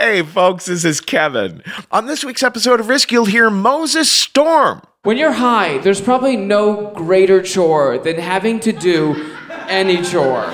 Hey, folks, this is Kevin. On this week's episode of Risk, you'll hear Moses Storm. When you're high, there's probably no greater chore than having to do any chore.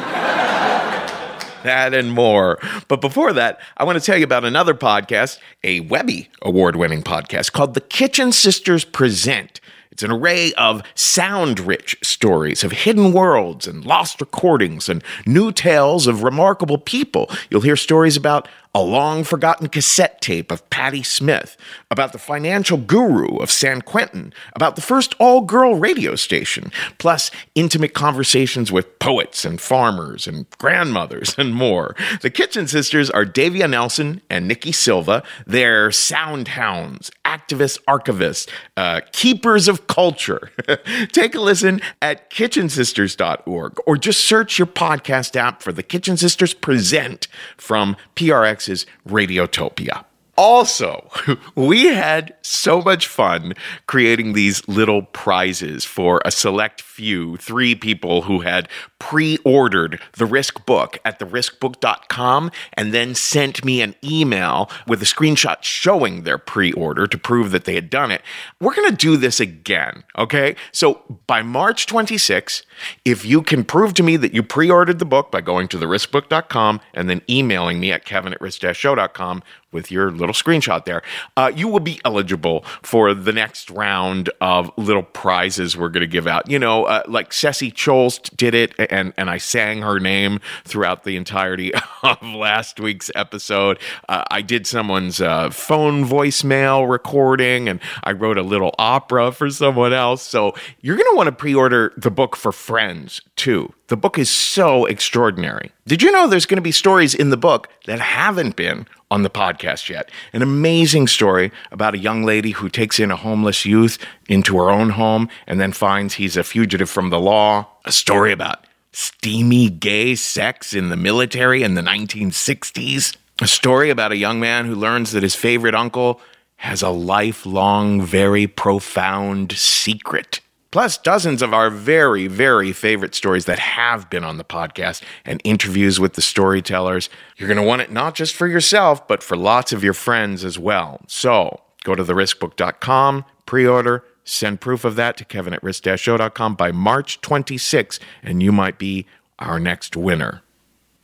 That and more. But before that, I want to tell you about another podcast, a Webby award winning podcast called The Kitchen Sisters Present. It's an array of sound rich stories of hidden worlds and lost recordings and new tales of remarkable people. You'll hear stories about a long forgotten cassette tape of Patti Smith, about the financial guru of San Quentin, about the first all girl radio station, plus intimate conversations with poets and farmers and grandmothers and more. The Kitchen Sisters are Davia Nelson and Nikki Silva. They're sound hounds, activists, archivists, uh, keepers of culture. Take a listen at kitchensisters.org or just search your podcast app for the Kitchen Sisters Present from PRX is Radiotopia. Also, we had so much fun creating these little prizes for a select few, three people who had pre ordered the Risk book at theriskbook.com and then sent me an email with a screenshot showing their pre order to prove that they had done it. We're going to do this again, okay? So by March 26, if you can prove to me that you pre ordered the book by going to theriskbook.com and then emailing me at kevin at risk-show.com with your little screenshot there, uh, you will be eligible for the next round of little prizes we're going to give out. You know, uh, like Ceci Cholst did it, and and I sang her name throughout the entirety of last week's episode. Uh, I did someone's uh, phone voicemail recording, and I wrote a little opera for someone else. So you're going to want to pre-order the book for friends too. The book is so extraordinary. Did you know there's going to be stories in the book that haven't been on the podcast yet? An amazing story about a young lady who takes in a homeless youth into her own home and then finds he's a fugitive from the law. A story about steamy gay sex in the military in the 1960s. A story about a young man who learns that his favorite uncle has a lifelong, very profound secret plus dozens of our very, very favorite stories that have been on the podcast and interviews with the storytellers. You're going to want it not just for yourself, but for lots of your friends as well. So go to theriskbook.com, pre order, send proof of that to kevin at risk-show.com by March 26, and you might be our next winner.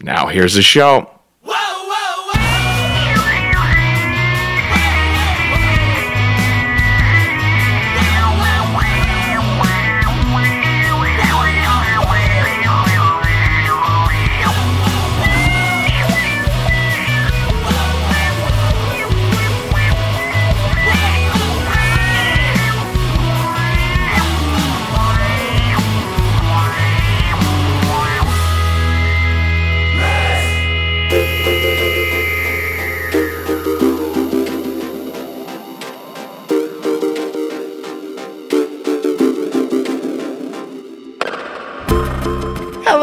Now, here's the show.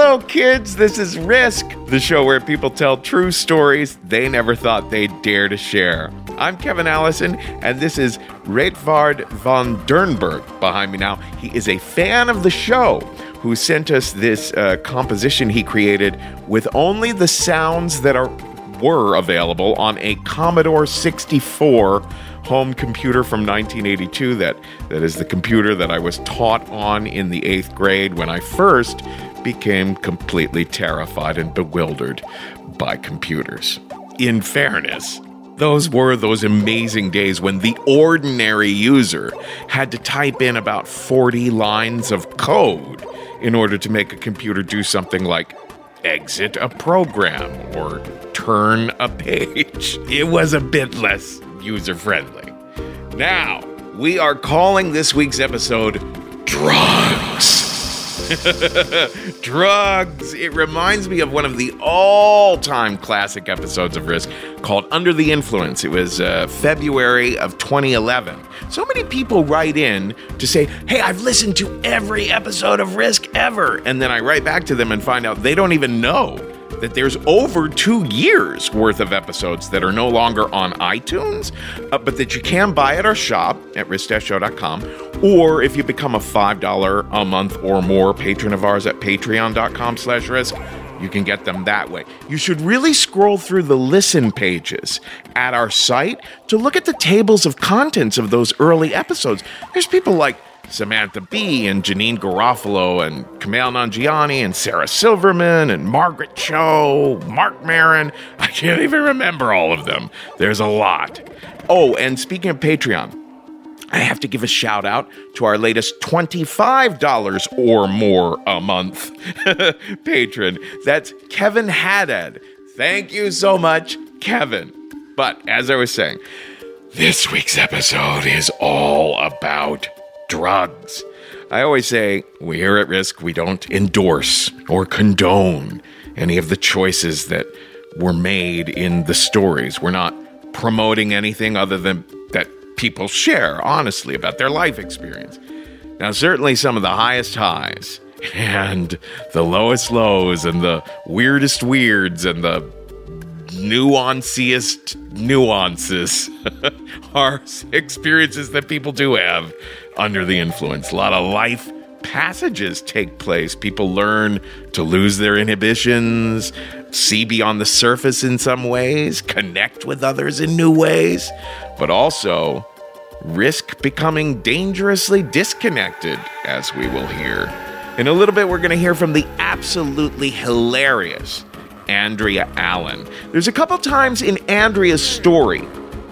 Hello, kids. This is Risk. the show where people tell true stories they never thought they'd dare to share. I'm Kevin Allison, and this is Reitvard von Dernberg behind me now. He is a fan of the show who sent us this uh, composition he created with only the sounds that are were available on a Commodore 64 home computer from 1982 that that is the computer that I was taught on in the 8th grade when I first became completely terrified and bewildered by computers. In fairness, those were those amazing days when the ordinary user had to type in about 40 lines of code in order to make a computer do something like exit a program or turn a page. It was a bit less user friendly. Now, we are calling this week's episode Drugs. Drugs. It reminds me of one of the all time classic episodes of Risk called Under the Influence. It was uh, February of 2011. So many people write in to say, Hey, I've listened to every episode of Risk ever. And then I write back to them and find out they don't even know that there's over two years worth of episodes that are no longer on iTunes, uh, but that you can buy at our shop at risk-show.com, or if you become a $5 a month or more patron of ours at patreon.com slash risk, you can get them that way. You should really scroll through the listen pages at our site to look at the tables of contents of those early episodes. There's people like Samantha Bee and Janeane Garofalo and Kumail Nanjiani and Sarah Silverman and Margaret Cho, Marc Maron. I can't even remember all of them. There's a lot. Oh, and speaking of Patreon, I have to give a shout out to our latest $25 or more a month patron. That's Kevin Haddad. Thank you so much, Kevin. But as I was saying, this week's episode is all about drugs. I always say, we here at Risk, we don't endorse or condone any of the choices that were made in the stories. We're not promoting anything other than that people share honestly about their life experience. Now, certainly some of the highest highs and the lowest lows and the weirdest weirds and the nuanciest nuances are experiences that people do have under the influence. A lot of life passages take place. People learn to lose their inhibitions, see beyond the surface in some ways, connect with others in new ways, but also risk becoming dangerously disconnected, as we will hear. In a little bit, we're going to hear from the absolutely hilarious Andrea Allen. There's a couple times in Andrea's story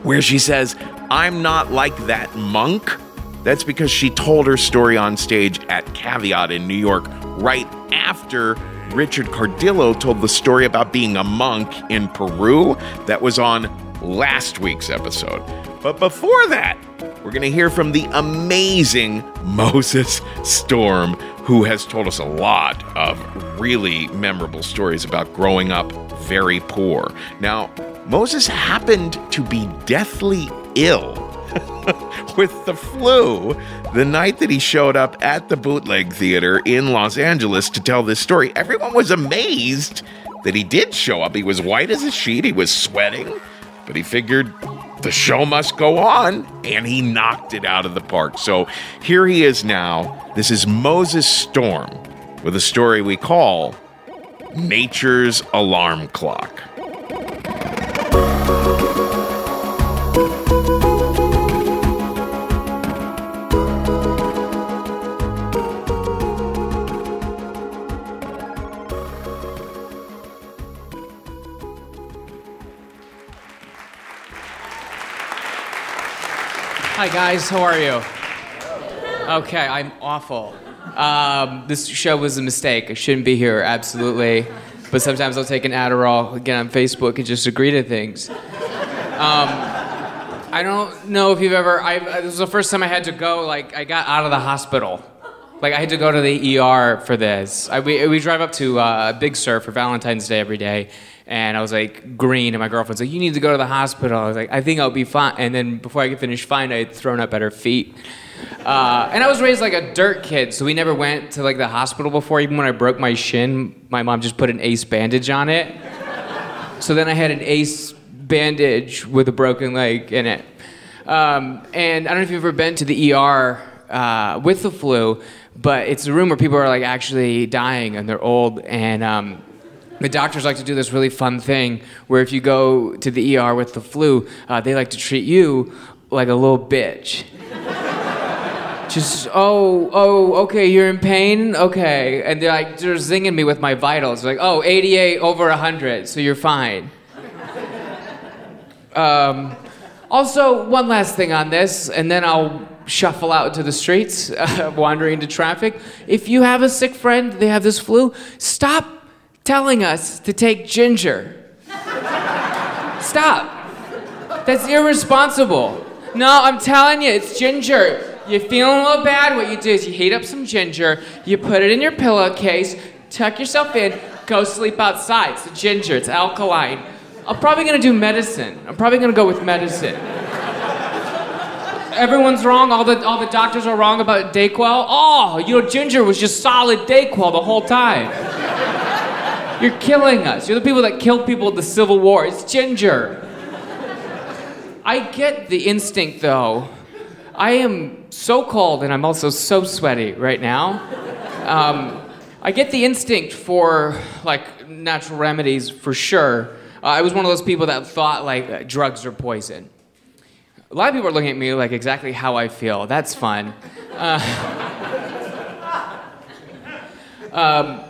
where she says, I'm not like that monk. That's because she told her story on stage at Caveat in New York right after Richard Cardillo told the story about being a monk in Peru that was on last week's episode. But before that, we're going to hear from the amazing Moses Storm, who has told us a lot of really memorable stories about growing up very poor. Now, Moses happened to be deathly ill with the flu the night that he showed up at the bootleg theater in Los Angeles to tell this story. Everyone was amazed that he did show up. He was white as a sheet, he was sweating, but he figured the show must go on, and he knocked it out of the park. So here he is now. This is Moses Storm with a story we call Nature's Alarm Clock. Hi, guys. How are you? Okay, I'm awful. Um, this show was a mistake. I shouldn't be here, absolutely. But sometimes I'll take an Adderall, get on Facebook, and just agree to things. Um, I don't know if you've ever. I, this was the first time I had to go. Like, I got out of the hospital. Like, I had to go to the ER for this. I, we, we drive up to uh, Big Sur for Valentine's Day every day, and I was like green, and my girlfriend's like, "You need to go to the hospital." I was like, "I think I'll be fine." And then before I could finish fine, I had thrown up at her feet. Uh, and I was raised like a dirt kid, so we never went to like the hospital before. Even when I broke my shin, my mom just put an ace bandage on it. So then I had an ace bandage with a broken leg in it. Um, and I don't know if you've ever been to the ER uh, with the flu, but it's a room where people are like actually dying and they're old. And um, the doctors like to do this really fun thing where if you go to the ER with the flu, uh, they like to treat you like a little bitch. Just oh oh okay you're in pain okay and they're like they're zinging me with my vitals like oh 88 over 100 so you're fine. Um, also one last thing on this and then I'll shuffle out into the streets, uh, wandering into traffic. If you have a sick friend, they have this flu, stop telling us to take ginger. stop. That's irresponsible. No, I'm telling you, it's ginger. You're feeling a little bad. What you do is you heat up some ginger, you put it in your pillowcase, tuck yourself in, go sleep outside. It's ginger, it's alkaline. I'm probably gonna do medicine. I'm probably gonna go with medicine. Everyone's wrong. All the all the doctors are wrong about Dayquil. Oh, you know, ginger was just solid Dayquil the whole time. You're killing us. You're the people that killed people in the Civil War. It's ginger. I get the instinct though I am so cold and I'm also so sweaty right now. Um, I get the instinct for like natural remedies for sure. Uh, I was one of those people that thought like drugs are poison. A lot of people are looking at me like exactly how I feel. That's fun. Uh, um,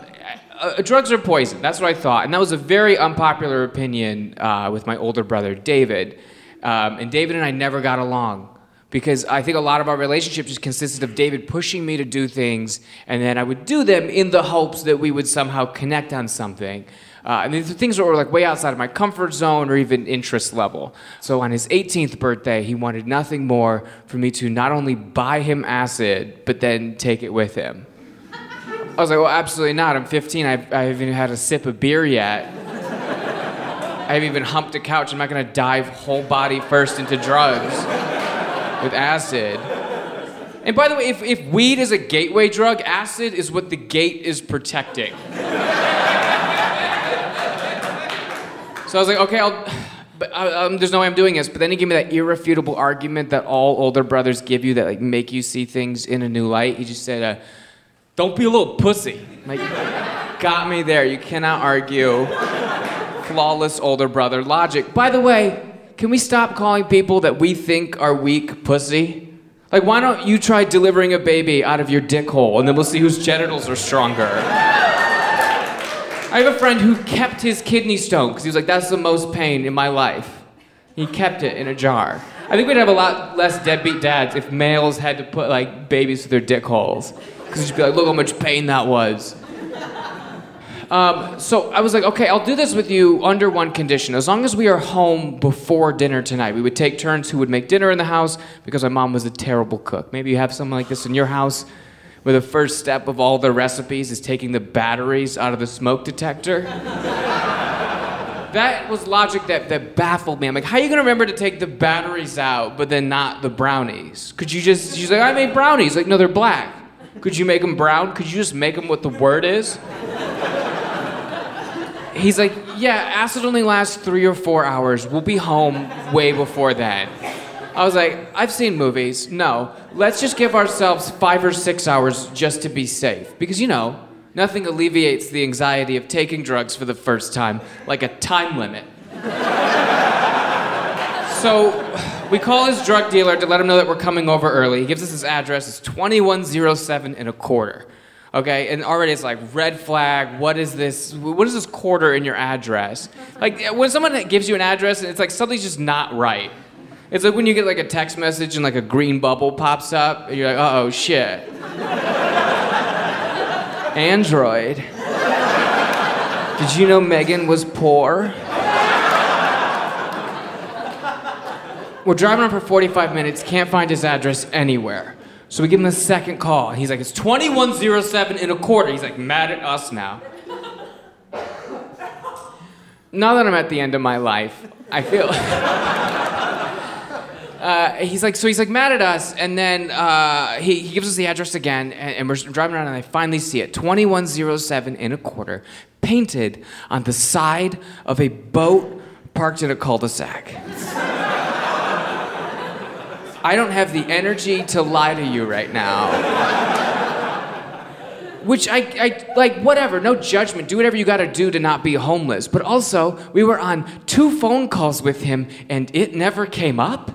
uh, drugs are poison. That's what I thought, and that was a very unpopular opinion uh, with my older brother David. Um, and David and I never got along because I think a lot of our relationship just consisted of David pushing me to do things, and then I would do them in the hopes that we would somehow connect on something. Uh, and these are things that were like way outside of my comfort zone or even interest level. So on his 18th birthday, he wanted nothing more for me to not only buy him acid, but then take it with him. I was like, well, absolutely not. I'm 15. I've, I haven't even had a sip of beer yet. I haven't even humped a couch. I'm not going to dive whole body first into drugs with acid. And by the way, if, if weed is a gateway drug, acid is what the gate is protecting. so I was like, okay, I'll. But uh, um, there's no way I'm doing this. But then he gave me that irrefutable argument that all older brothers give you that like make you see things in a new light. He just said, uh, "Don't be a little pussy." Like, got me there. You cannot argue. Flawless older brother logic. By the way, can we stop calling people that we think are weak pussy? Like, why don't you try delivering a baby out of your dick hole and then we'll see whose genitals are stronger? I have a friend who kept his kidney stone because he was like, that's the most pain in my life. He kept it in a jar. I think we'd have a lot less deadbeat dads if males had to put like babies through their dick holes. Because you'd be like, look how much pain that was. Um, so I was like, okay, I'll do this with you under one condition. As long as we are home before dinner tonight, we would take turns who would make dinner in the house because my mom was a terrible cook. Maybe you have something like this in your house where the first step of all the recipes is taking the batteries out of the smoke detector. that was logic that, that baffled me. I'm like, how are you gonna remember to take the batteries out, but then not the brownies? Could you just, she's like, I made brownies. Like, no, they're black. Could you make them brown? Could you just make them what the word is? he's like, yeah, acid only lasts three or four hours. We'll be home way before then. I was like, I've seen movies. No, let's just give ourselves five or six hours just to be safe. Because, you know, nothing alleviates the anxiety of taking drugs for the first time like a time limit. So we call his drug dealer to let him know that we're coming over early. He gives us his address. It's 2107 and a quarter. Okay, and already it's like red flag. What is this? What is this quarter in your address? Like when someone gives you an address, it's like something's just not right. It's like when you get like a text message and like a green bubble pops up, and you're like, oh shit. Android. Did you know Megan was poor? We're driving around for 45 minutes, can't find his address anywhere. So we give him a second call. He's like, it's 2107 in a quarter. He's like, mad at us now. now that I'm at the end of my life, I feel. uh, he's like, so he's like mad at us, and then uh, he, he gives us the address again, and, and we're driving around, and I finally see it 2107 in a quarter, painted on the side of a boat parked in a cul de sac. I don't have the energy to lie to you right now. Which I, I, like, whatever, no judgment. Do whatever you gotta do to not be homeless. But also, we were on two phone calls with him and it never came up.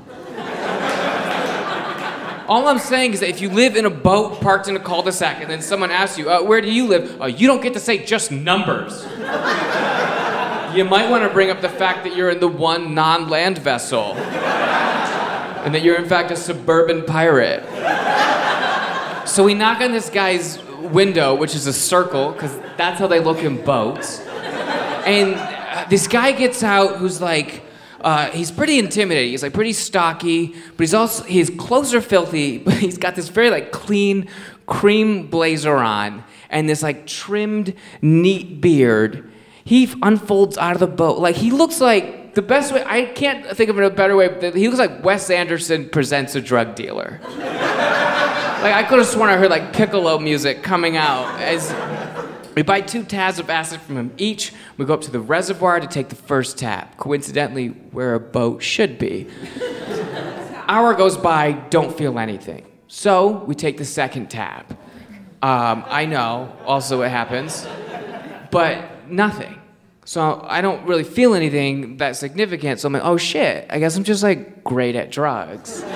All I'm saying is that if you live in a boat parked in a cul de sac and then someone asks you, uh, where do you live? Uh, you don't get to say just numbers. you might wanna bring up the fact that you're in the one non land vessel and that you're in fact a suburban pirate. So we knock on this guy's window, which is a circle, because that's how they look in boats. And uh, this guy gets out who's like, uh, he's pretty intimidating. He's like pretty stocky, but he's also his clothes are filthy, but he's got this very like clean cream blazer on and this like trimmed, neat beard. He unfolds out of the boat like he looks like the best way. I can't think of a better way. He looks like Wes Anderson presents a drug dealer. Like I could have sworn I heard like piccolo music coming out as we buy two tabs of acid from him each. We go up to the reservoir to take the first tab, coincidentally where a boat should be. Hour goes by, don't feel anything. So we take the second tab. Um, I know, also it happens, but nothing. So I don't really feel anything that significant. So I'm like, oh shit, I guess I'm just like great at drugs.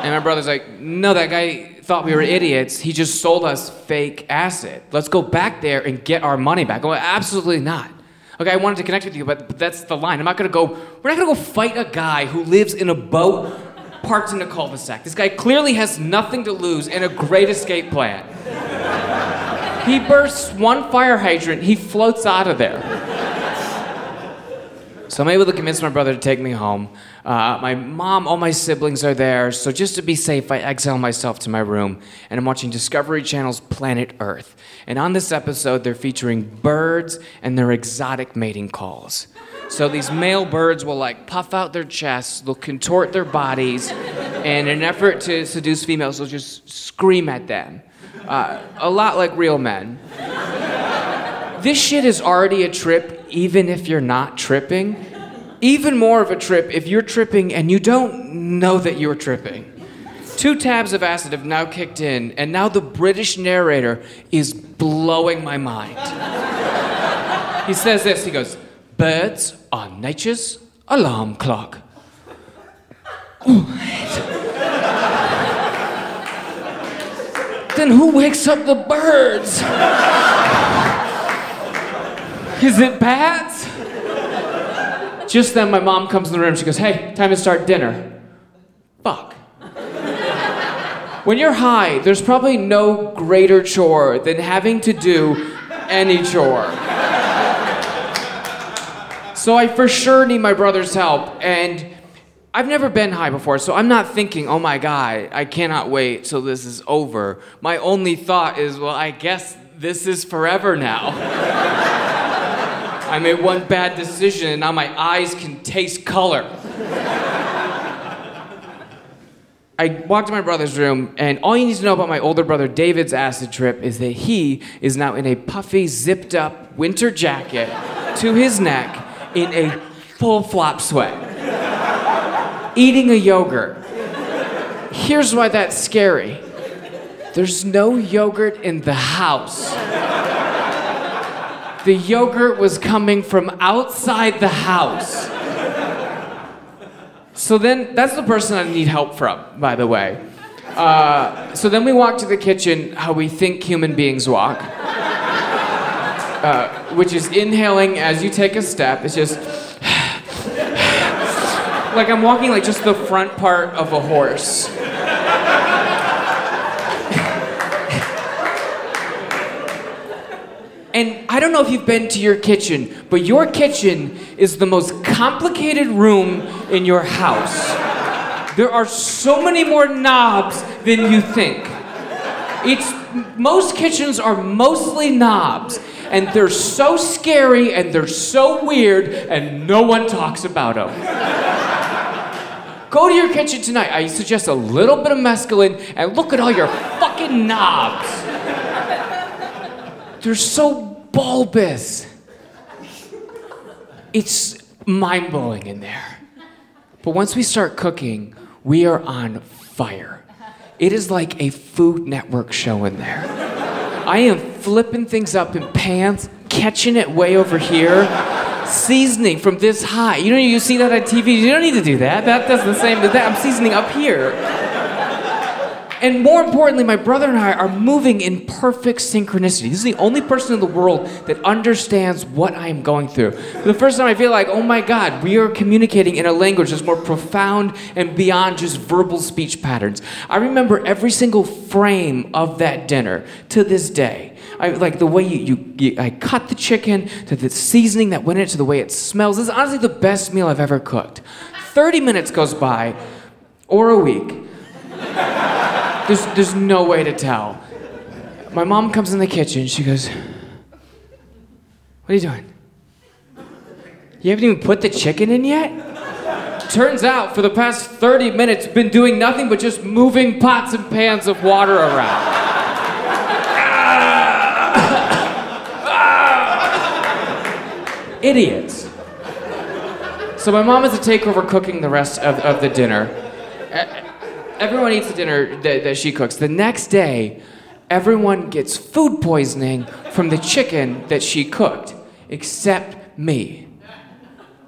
And my brother's like, no, that guy thought we were idiots. He just sold us fake acid. Let's go back there and get our money back. I'm like, absolutely not. Okay, I wanted to connect with you, but that's the line. I'm not gonna go, we're not gonna go fight a guy who lives in a boat parked in a cul-de-sac. This guy clearly has nothing to lose and a great escape plan. He bursts one fire hydrant, he floats out of there. So I'm able to convince my brother to take me home. Uh, my mom, all my siblings are there, so just to be safe, I exile myself to my room and I'm watching Discovery Channel's Planet Earth. And on this episode, they're featuring birds and their exotic mating calls. So these male birds will like puff out their chests, they'll contort their bodies, and in an effort to seduce females, they'll just scream at them. Uh, a lot like real men. This shit is already a trip, even if you're not tripping. Even more of a trip if you're tripping and you don't know that you're tripping. Two tabs of acid have now kicked in, and now the British narrator is blowing my mind. he says this he goes, Birds are nature's alarm clock. Then who wakes up the birds? Is it bats? Just then, my mom comes in the room. She goes, Hey, time to start dinner. Fuck. When you're high, there's probably no greater chore than having to do any chore. So I for sure need my brother's help, and I've never been high before, so I'm not thinking, oh my god, I cannot wait till this is over. My only thought is, well, I guess this is forever now. I made one bad decision and now my eyes can taste color. I walked to my brother's room, and all you need to know about my older brother David's acid trip is that he is now in a puffy, zipped up winter jacket to his neck in a full flop sweat, eating a yogurt. Here's why that's scary there's no yogurt in the house the yogurt was coming from outside the house. So then, that's the person I need help from, by the way. Uh, so then we walk to the kitchen, how we think human beings walk, uh, which is inhaling as you take a step. It's just like I'm walking like just the front part of a horse. And I don't know if you've been to your kitchen, but your kitchen is the most complicated room in your house. There are so many more knobs than you think. It's most kitchens are mostly knobs, and they're so scary and they're so weird, and no one talks about them. Go to your kitchen tonight. I suggest a little bit of mescaline and look at all your fucking knobs. They're so bulbous. It's mind blowing in there. But once we start cooking, we are on fire. It is like a Food Network show in there. I am flipping things up in pans, catching it way over here, seasoning from this high. You know, you see that on TV. You don't need to do that. That does the same as that. I'm seasoning up here. And more importantly, my brother and I are moving in perfect synchronicity. This is the only person in the world that understands what I am going through. For the first time, I feel like, oh my God, we are communicating in a language that's more profound and beyond just verbal speech patterns. I remember every single frame of that dinner to this day. I, like the way you, you, you, I cut the chicken, to the seasoning that went into the way it smells. This is honestly the best meal I've ever cooked. 30 minutes goes by, or a week. There's, there's no way to tell. My mom comes in the kitchen. She goes, What are you doing? You haven't even put the chicken in yet? Turns out, for the past 30 minutes, been doing nothing but just moving pots and pans of water around. Idiots. So my mom has to take over cooking the rest of, of the dinner. Everyone eats the dinner that, that she cooks. The next day, everyone gets food poisoning from the chicken that she cooked, except me.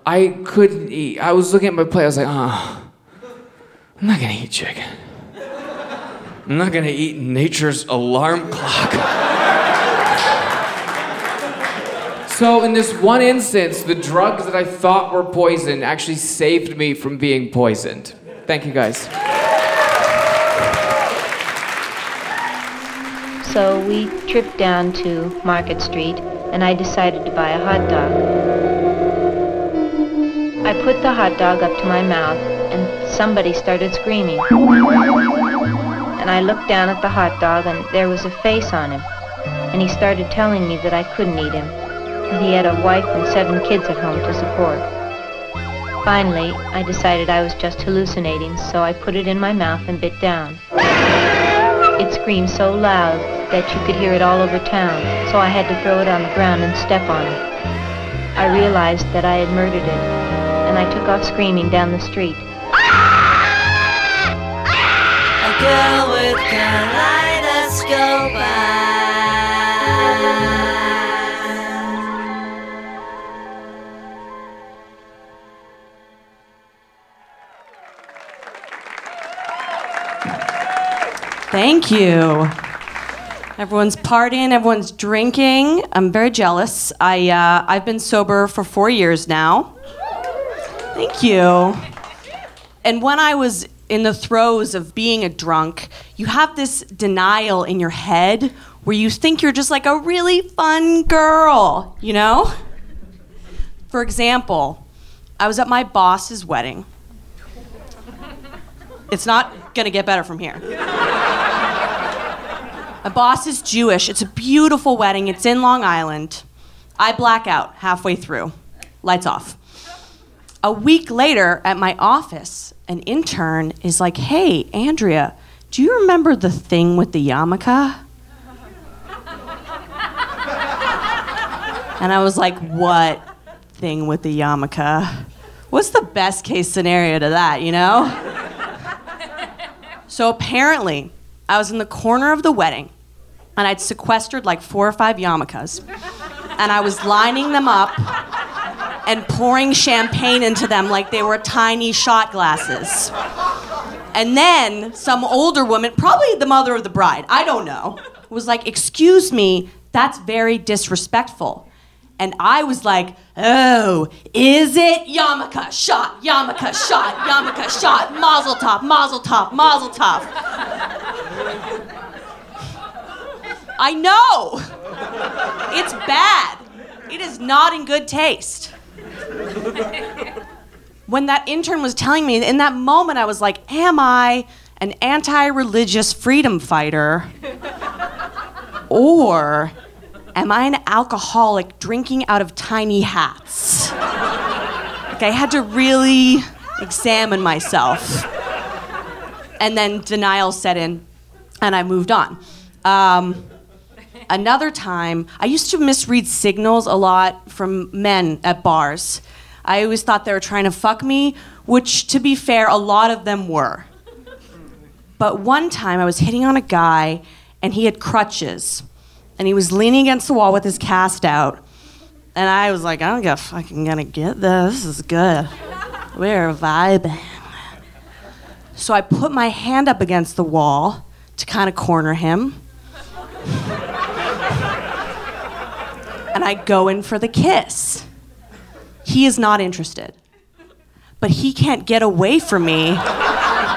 I couldn't eat. I was looking at my plate. I was like, oh, I'm not gonna eat chicken. I'm not gonna eat nature's alarm clock. so, in this one instance, the drugs that I thought were poison actually saved me from being poisoned. Thank you guys. So we tripped down to Market Street and I decided to buy a hot dog. I put the hot dog up to my mouth and somebody started screaming. And I looked down at the hot dog and there was a face on him. And he started telling me that I couldn't eat him. And he had a wife and seven kids at home to support. Finally, I decided I was just hallucinating, so I put it in my mouth and bit down. It screamed so loud that you could hear it all over town, so I had to throw it on the ground and step on it. I realized that I had murdered it, and I took off screaming down the street. A girl with kaleidoscope Thank you. Everyone's partying, everyone's drinking. I'm very jealous. I, uh, I've been sober for four years now. Thank you. And when I was in the throes of being a drunk, you have this denial in your head where you think you're just like a really fun girl, you know? For example, I was at my boss's wedding. It's not gonna get better from here. My boss is Jewish. It's a beautiful wedding. It's in Long Island. I black out halfway through. Lights off. A week later at my office, an intern is like, Hey, Andrea, do you remember the thing with the yarmulke? And I was like, What thing with the yarmulke? What's the best case scenario to that, you know? So apparently, I was in the corner of the wedding, and I'd sequestered like four or five yarmulkes, and I was lining them up and pouring champagne into them like they were tiny shot glasses. And then some older woman, probably the mother of the bride, I don't know, was like, Excuse me, that's very disrespectful. And I was like, oh, is it Yamaka shot, Yamaka shot, Yamaka shot, mazel tov, mazel tov, mazel tov. I know. It's bad. It is not in good taste. When that intern was telling me, in that moment, I was like, am I an anti religious freedom fighter? Or am I an alcoholic drinking out of tiny hats? Like, I had to really examine myself. And then denial set in, and I moved on. Um, another time, I used to misread signals a lot from men at bars. I always thought they were trying to fuck me, which, to be fair, a lot of them were. But one time I was hitting on a guy and he had crutches and he was leaning against the wall with his cast out. And I was like, I don't get fucking gonna get this. This is good. We're vibing. So I put my hand up against the wall to kind of corner him. and I go in for the kiss. He is not interested. But he can't get away from me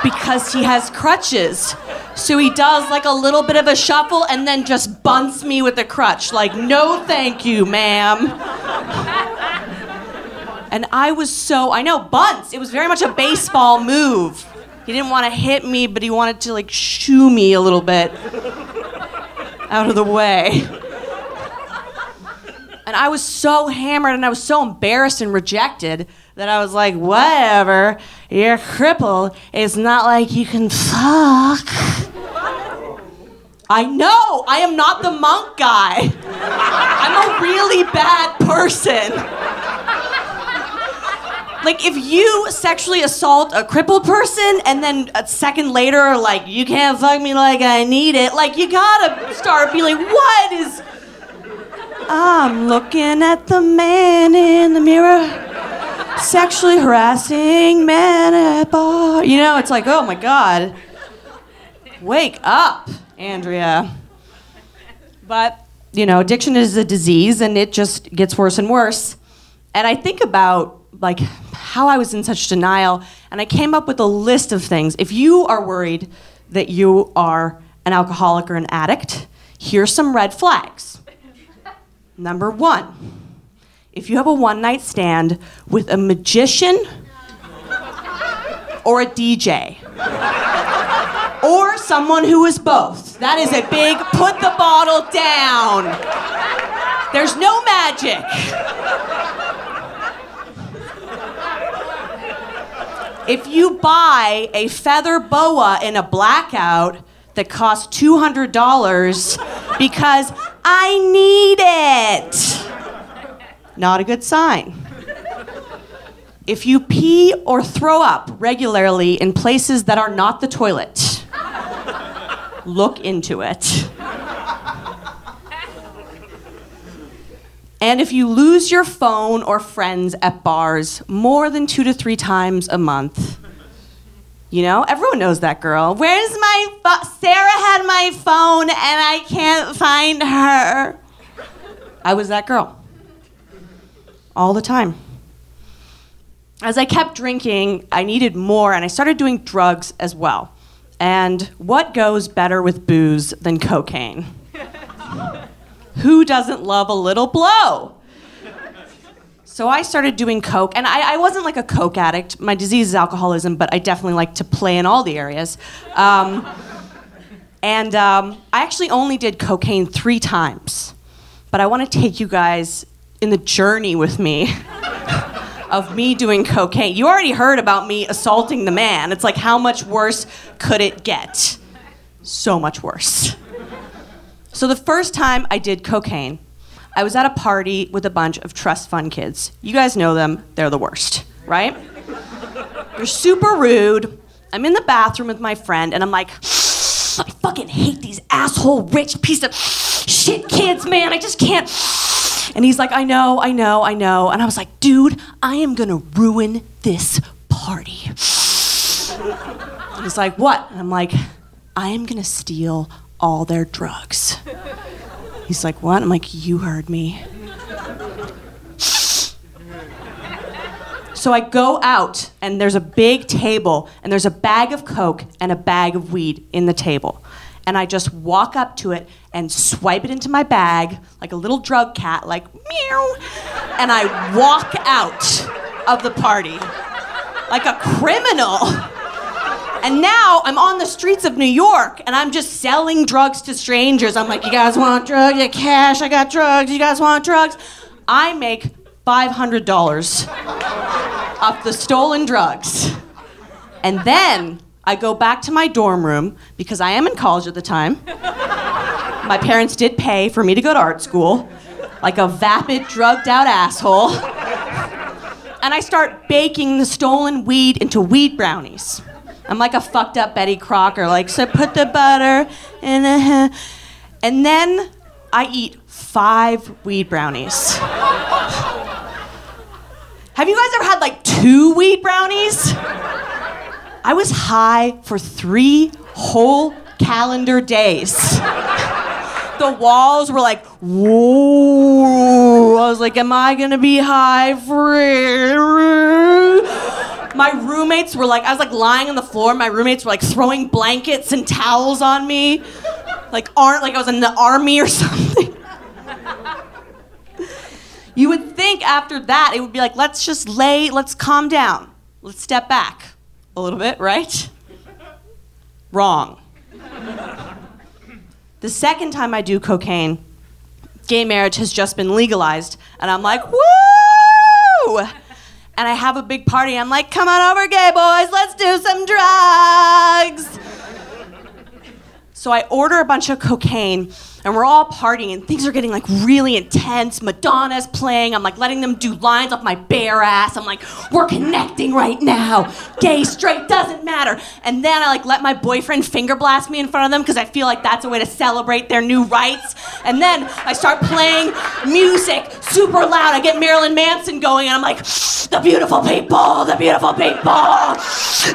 because he has crutches. So he does like a little bit of a shuffle and then just bunts me with a crutch. Like, no thank you, ma'am. And I was so, I know, bunts. It was very much a baseball move. He didn't want to hit me, but he wanted to like shoo me a little bit out of the way. And I was so hammered and I was so embarrassed and rejected that I was like, whatever, you're crippled. It's not like you can fuck. I know, I am not the monk guy. I'm a really bad person. Like, if you sexually assault a crippled person and then a second later, like, you can't fuck me like I need it, like, you gotta start feeling, what is. I'm looking at the man in the mirror, sexually harassing men at bar. You know, it's like, oh my God. Wake up, Andrea. But, you know, addiction is a disease and it just gets worse and worse. And I think about like how I was in such denial and I came up with a list of things. If you are worried that you are an alcoholic or an addict, here's some red flags. Number 1. If you have a one night stand with a magician or a DJ or someone who is both. That is a big put the bottle down. There's no magic. If you buy a feather boa in a blackout that costs $200 because I need it, not a good sign. If you pee or throw up regularly in places that are not the toilet, look into it. And if you lose your phone or friends at bars more than two to three times a month, you know, everyone knows that girl. Where's my phone? Sarah had my phone and I can't find her. I was that girl. All the time. As I kept drinking, I needed more and I started doing drugs as well. And what goes better with booze than cocaine? Who doesn't love a little blow? So I started doing coke, and I, I, wasn't like a coke addict. My disease is alcoholism, but I definitely like to play in all the areas. Um, and um, I actually only did cocaine three times. But I want to take you guys in the journey with me of me doing cocaine. You already heard about me assaulting the man. It's like, how much worse could it get? So much worse. So the first time I did cocaine, I was at a party with a bunch of trust fund kids. You guys know them, they're the worst, right? They're super rude. I'm in the bathroom with my friend, and I'm like, I fucking hate these asshole rich piece of shit kids, man. I just can't. And he's like, I know, I know, I know. And I was like, dude, I am gonna ruin this party. He's like, what? And I'm like, I am gonna steal all their drugs. He's like, What? I'm like, You heard me. So I go out, and there's a big table, and there's a bag of Coke and a bag of weed in the table. And I just walk up to it and swipe it into my bag like a little drug cat, like meow. And I walk out of the party like a criminal. And now I'm on the streets of New York and I'm just selling drugs to strangers. I'm like, you guys want drugs? Yeah, cash. I got drugs. You guys want drugs? I make $500 off the stolen drugs. And then I go back to my dorm room because I am in college at the time. My parents did pay for me to go to art school, like a vapid, drugged out asshole. And I start baking the stolen weed into weed brownies. I'm like a fucked up Betty Crocker, like, so put the butter in a. And then I eat five weed brownies. Have you guys ever had like two weed brownies? I was high for three whole calendar days. The walls were like, whoa. I was like, am I gonna be high for my roommates were like, I was like lying on the floor. My roommates were like throwing blankets and towels on me, like aren't like I was in the army or something. You would think after that it would be like, let's just lay, let's calm down, let's step back a little bit, right? Wrong. The second time I do cocaine, gay marriage has just been legalized, and I'm like, woo! And I have a big party. I'm like, come on over, gay boys, let's do some drugs. So I order a bunch of cocaine and we're all partying and things are getting like really intense. Madonna's playing. I'm like letting them do lines off my bare ass. I'm like, we're connecting right now. Gay, straight, doesn't matter. And then I like let my boyfriend finger blast me in front of them because I feel like that's a way to celebrate their new rights. And then I start playing music super loud. I get Marilyn Manson going and I'm like, the beautiful people, the beautiful people,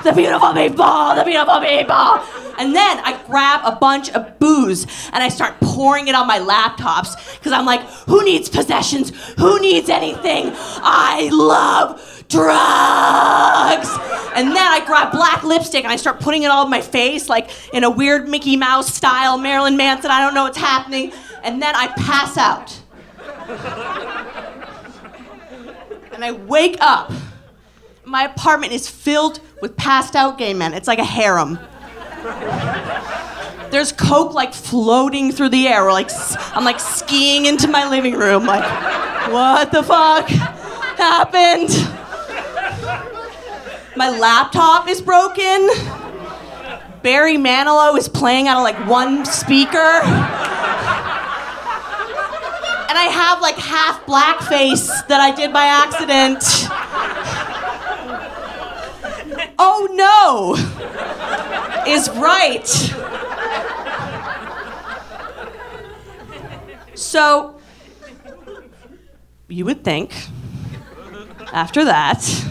the beautiful people, the beautiful people. And then I grab a bunch of booze and I start pouring it on my laptops because I'm like, who needs possessions? Who needs anything? I love drugs. And then I grab black lipstick and I start putting it all on my face, like in a weird Mickey Mouse style, Marilyn Manson, I don't know what's happening. And then I pass out. And I wake up. My apartment is filled with passed out gay men. It's like a harem. There's coke like floating through the air. We're like, I'm like skiing into my living room. Like, what the fuck happened? My laptop is broken. Barry Manilow is playing out of like one speaker. And I have like half blackface that I did by accident. Oh no! is right. So, you would think, after that,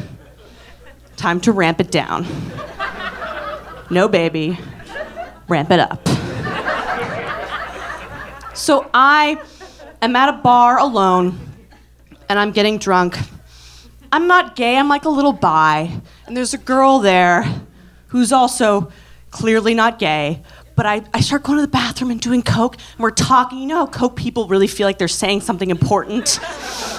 time to ramp it down. No, baby, ramp it up. So, I am at a bar alone and I'm getting drunk. I'm not gay, I'm like a little bi. And there's a girl there who's also clearly not gay. But I, I start going to the bathroom and doing coke, and we're talking. You know how coke people really feel like they're saying something important?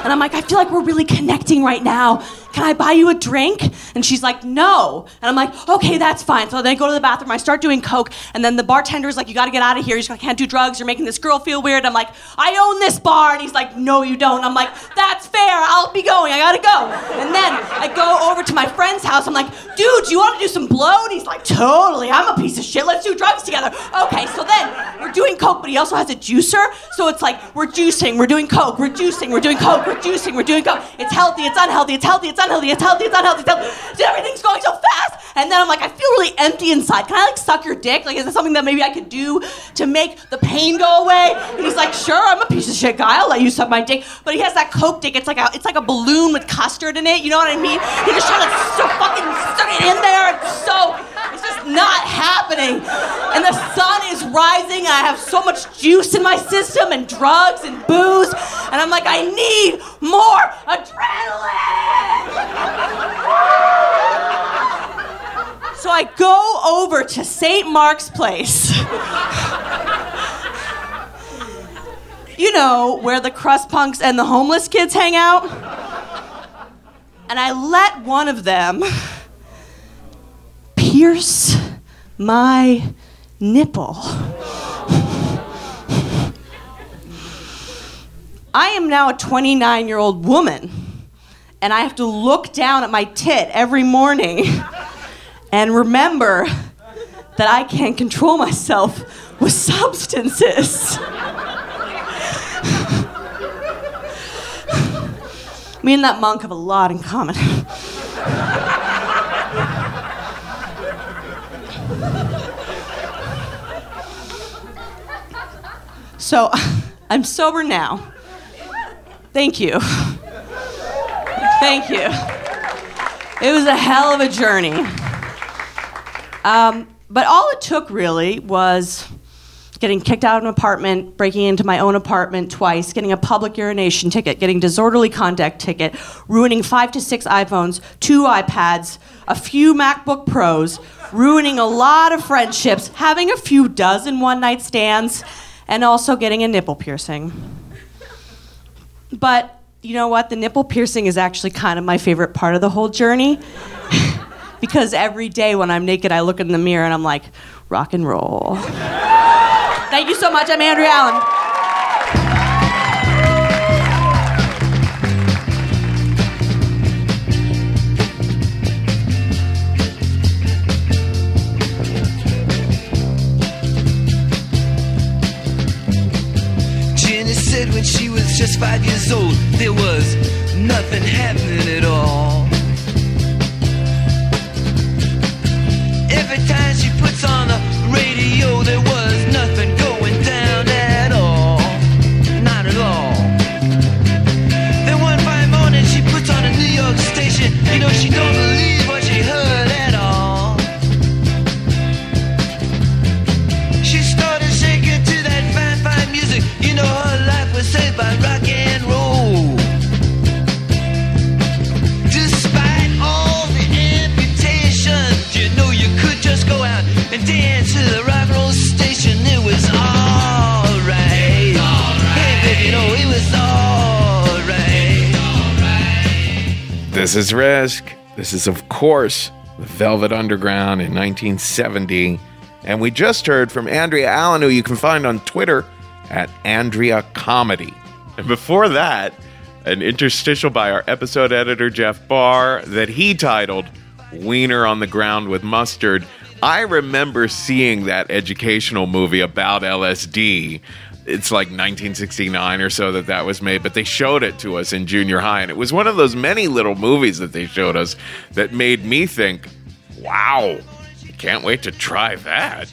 And I'm like, I feel like we're really connecting right now. Can I buy you a drink? And she's like, no. And I'm like, okay, that's fine. So then I go to the bathroom, I start doing coke, and then the bartender's like, you gotta get out of here. You can't do drugs. You're making this girl feel weird. I'm like, I own this bar. And he's like, no, you don't. I'm like, that's fair. I'll be going. I gotta go. And then I go over to my friend's house. I'm like, dude, you wanna do some blow? And he's like, totally. I'm a piece of shit. Let's do drugs together. Okay, so then we're doing coke, but he also has a juicer. So it's like, we're juicing, we're doing coke, we're juicing, we're doing coke, we're juicing, we're doing coke. It's healthy, it's unhealthy, it's healthy, it's unhealthy, it's healthy, it's unhealthy, it's healthy. Everything's going so fast. And then I'm like, I feel really empty inside. Can I like suck your dick? Like, is this something that maybe I could do to make the pain go away? And he's like, sure, I'm a piece of shit guy. I'll let you suck my dick. But he has that coke dick. It's like a, it's like a balloon with custard in it. You know what I mean? He's just trying to so fucking stuck it in there. It's so, it's just not happening. And the sun is rising. I have so much juice in my system and drugs and booze. And I'm like, I need more adrenaline. So I go over to St. Mark's Place. you know, where the crust punks and the homeless kids hang out. And I let one of them pierce my nipple. I am now a 29 year old woman, and I have to look down at my tit every morning and remember that I can't control myself with substances. Me and that monk have a lot in common. so, I'm sober now. Thank you. Thank you. It was a hell of a journey. Um, but all it took really was getting kicked out of an apartment, breaking into my own apartment twice, getting a public urination ticket, getting disorderly conduct ticket, ruining five to six iPhones, two iPads, a few MacBook Pros, ruining a lot of friendships, having a few dozen one night stands, and also getting a nipple piercing. But you know what? The nipple piercing is actually kind of my favorite part of the whole journey. because every day when I'm naked, I look in the mirror and I'm like, rock and roll. Thank you so much. I'm Andrea Allen. Said when she was just five years old, there was nothing happening at all. Every time she puts on the radio, there was This is Risk. This is, of course, the Velvet Underground in 1970. And we just heard from Andrea Allen, who you can find on Twitter at Andrea Comedy. And before that, an interstitial by our episode editor, Jeff Barr, that he titled Wiener on the Ground with Mustard. I remember seeing that educational movie about LSD. It's like 1969 or so that that was made, but they showed it to us in junior high. And it was one of those many little movies that they showed us that made me think, wow, I can't wait to try that.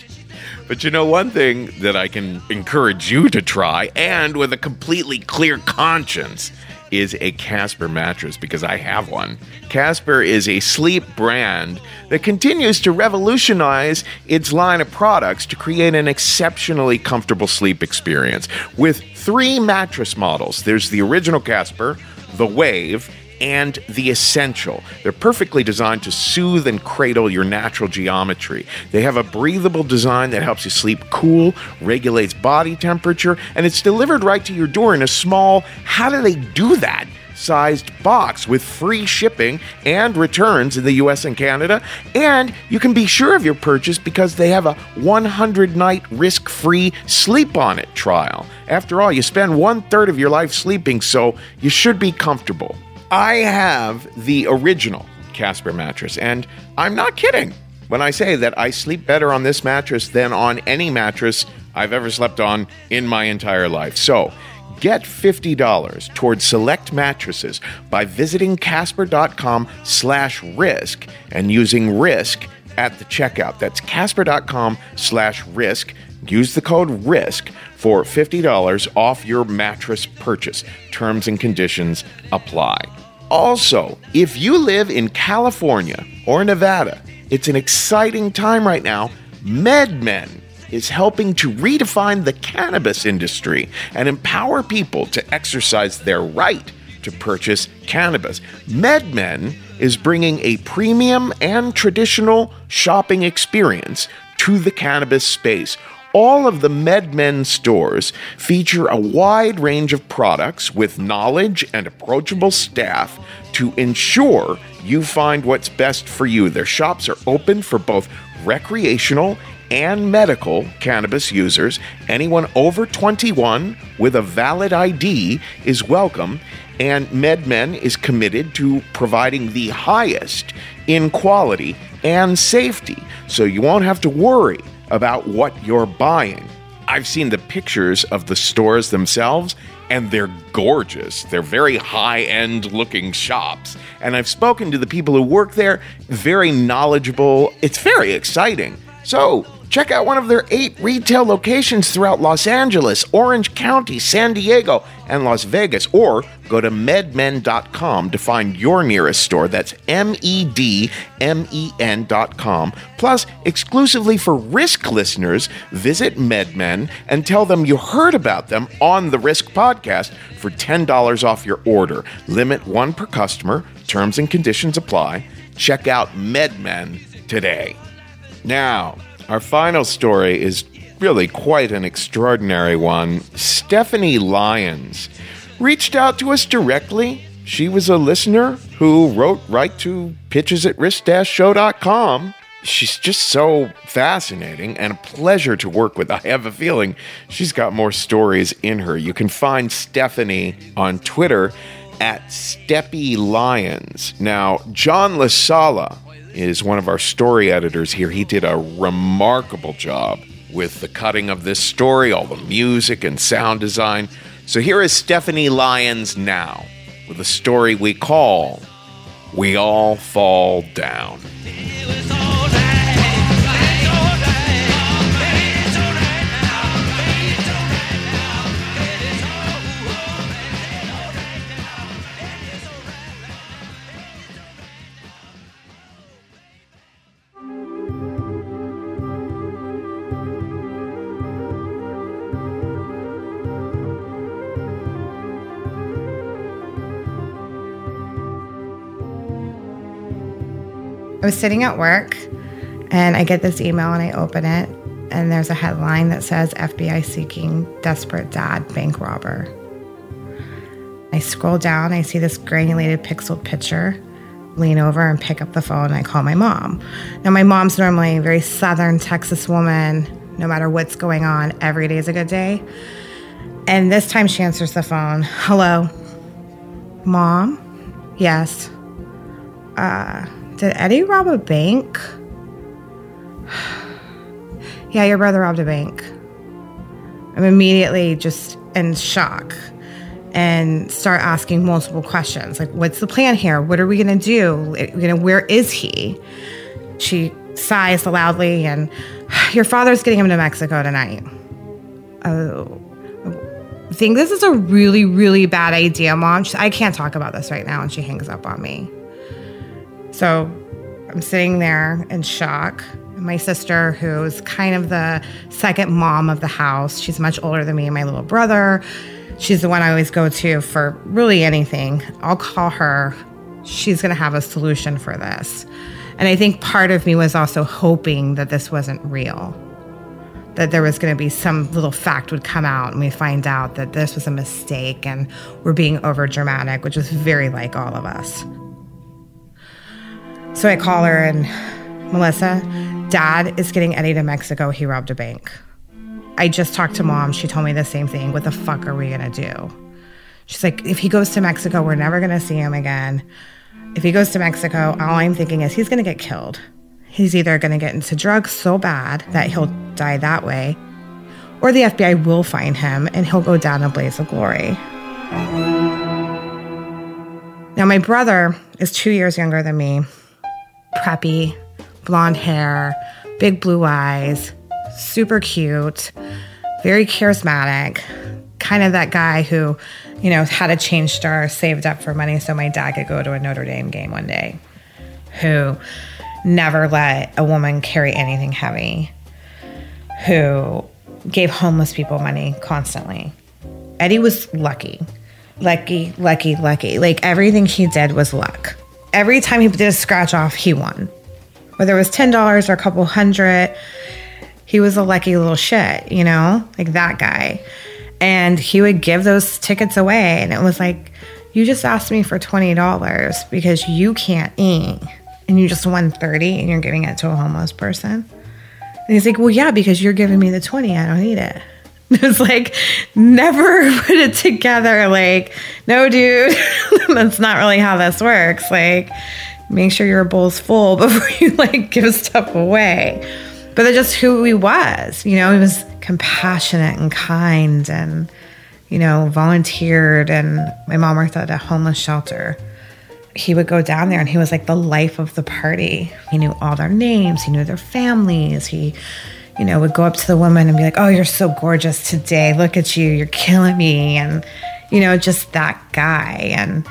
But you know, one thing that I can encourage you to try, and with a completely clear conscience, is a Casper mattress because I have one. Casper is a sleep brand that continues to revolutionize its line of products to create an exceptionally comfortable sleep experience. With three mattress models there's the original Casper, the Wave, and the essential. They're perfectly designed to soothe and cradle your natural geometry. They have a breathable design that helps you sleep cool, regulates body temperature, and it's delivered right to your door in a small, how do they do that? Sized box with free shipping and returns in the US and Canada. And you can be sure of your purchase because they have a 100 night risk free sleep on it trial. After all, you spend one third of your life sleeping, so you should be comfortable. I have the original Casper mattress, and I'm not kidding when I say that I sleep better on this mattress than on any mattress I've ever slept on in my entire life. So, get $50 towards select mattresses by visiting casper.com slash risk and using risk at the checkout. That's casper.com slash risk. Use the code RISK for $50 off your mattress purchase. Terms and conditions apply. Also, if you live in California or Nevada, it's an exciting time right now. MedMen is helping to redefine the cannabis industry and empower people to exercise their right to purchase cannabis. MedMen is bringing a premium and traditional shopping experience to the cannabis space. All of the MedMen stores feature a wide range of products with knowledge and approachable staff to ensure you find what's best for you. Their shops are open for both recreational and medical cannabis users. Anyone over 21 with a valid ID is welcome. And MedMen is committed to providing the highest in quality and safety, so you won't have to worry about what you're buying. I've seen the pictures of the stores themselves, and they're gorgeous. They're very high end looking shops. And I've spoken to the people who work there, very knowledgeable. It's very exciting. So, check out one of their eight retail locations throughout Los Angeles, Orange County, San Diego, and Las Vegas, or go to medmen.com to find your nearest store. That's M E D M E N.com. Plus, exclusively for Risk listeners, visit MedMen and tell them you heard about them on the Risk podcast for $10 off your order. Limit one per customer. Terms and conditions apply. Check out MedMen today. Now, our final story is really quite an extraordinary one. Stephanie Lyons reached out to us directly. She was a listener who wrote right to pitches at risk-show.com. She's just so fascinating and a pleasure to work with. I have a feeling she's got more stories in her. You can find Stephanie on Twitter at Steppy Lyons. Now, John Lasala is one of our story editors here. He did a remarkable job with the cutting of this story, all the music and sound design. So here is Stephanie Lyons now with a story we call We All Fall Down. Was sitting at work and I get this email and I open it and there's a headline that says FBI seeking desperate dad bank robber. I scroll down, I see this granulated pixel picture, lean over and pick up the phone and I call my mom. Now my mom's normally a very southern Texas woman, no matter what's going on, every day is a good day. And this time she answers the phone. Hello. Mom? Yes. Uh did Eddie rob a bank? yeah, your brother robbed a bank. I'm immediately just in shock and start asking multiple questions like, what's the plan here? What are we going to do? You know, where is he? She sighs loudly and, your father's getting him to Mexico tonight. Oh. I think this is a really, really bad idea, Mom. I can't talk about this right now. And she hangs up on me. So I'm sitting there in shock. My sister, who's kind of the second mom of the house, she's much older than me and my little brother. She's the one I always go to for really anything. I'll call her. She's going to have a solution for this. And I think part of me was also hoping that this wasn't real, that there was going to be some little fact would come out and we find out that this was a mistake and we're being over dramatic, which is very like all of us. So I call her and Melissa, dad is getting Eddie to Mexico. He robbed a bank. I just talked to mom. She told me the same thing. What the fuck are we going to do? She's like, if he goes to Mexico, we're never going to see him again. If he goes to Mexico, all I'm thinking is he's going to get killed. He's either going to get into drugs so bad that he'll die that way, or the FBI will find him and he'll go down a blaze of glory. Now, my brother is two years younger than me preppy, blonde hair, big blue eyes, super cute, very charismatic, kind of that guy who, you know, had a change star, saved up for money so my dad could go to a Notre Dame game one day, who never let a woman carry anything heavy, who gave homeless people money constantly. Eddie was lucky. Lucky, lucky, lucky. Like everything he did was luck every time he did a scratch off, he won. Whether it was $10 or a couple hundred, he was a lucky little shit, you know, like that guy. And he would give those tickets away. And it was like, you just asked me for $20 because you can't eat and you just won 30 and you're giving it to a homeless person. And he's like, well, yeah, because you're giving me the 20. I don't need it. It was like, never put it together. Like, no, dude, that's not really how this works. Like, make sure your bowl's full before you like give stuff away. But that's just who he was. You know, he was compassionate and kind and, you know, volunteered. And my mom worked at a homeless shelter. He would go down there and he was like the life of the party. He knew all their names, he knew their families. He, you know, would go up to the woman and be like, Oh, you're so gorgeous today. Look at you. You're killing me. And, you know, just that guy. And,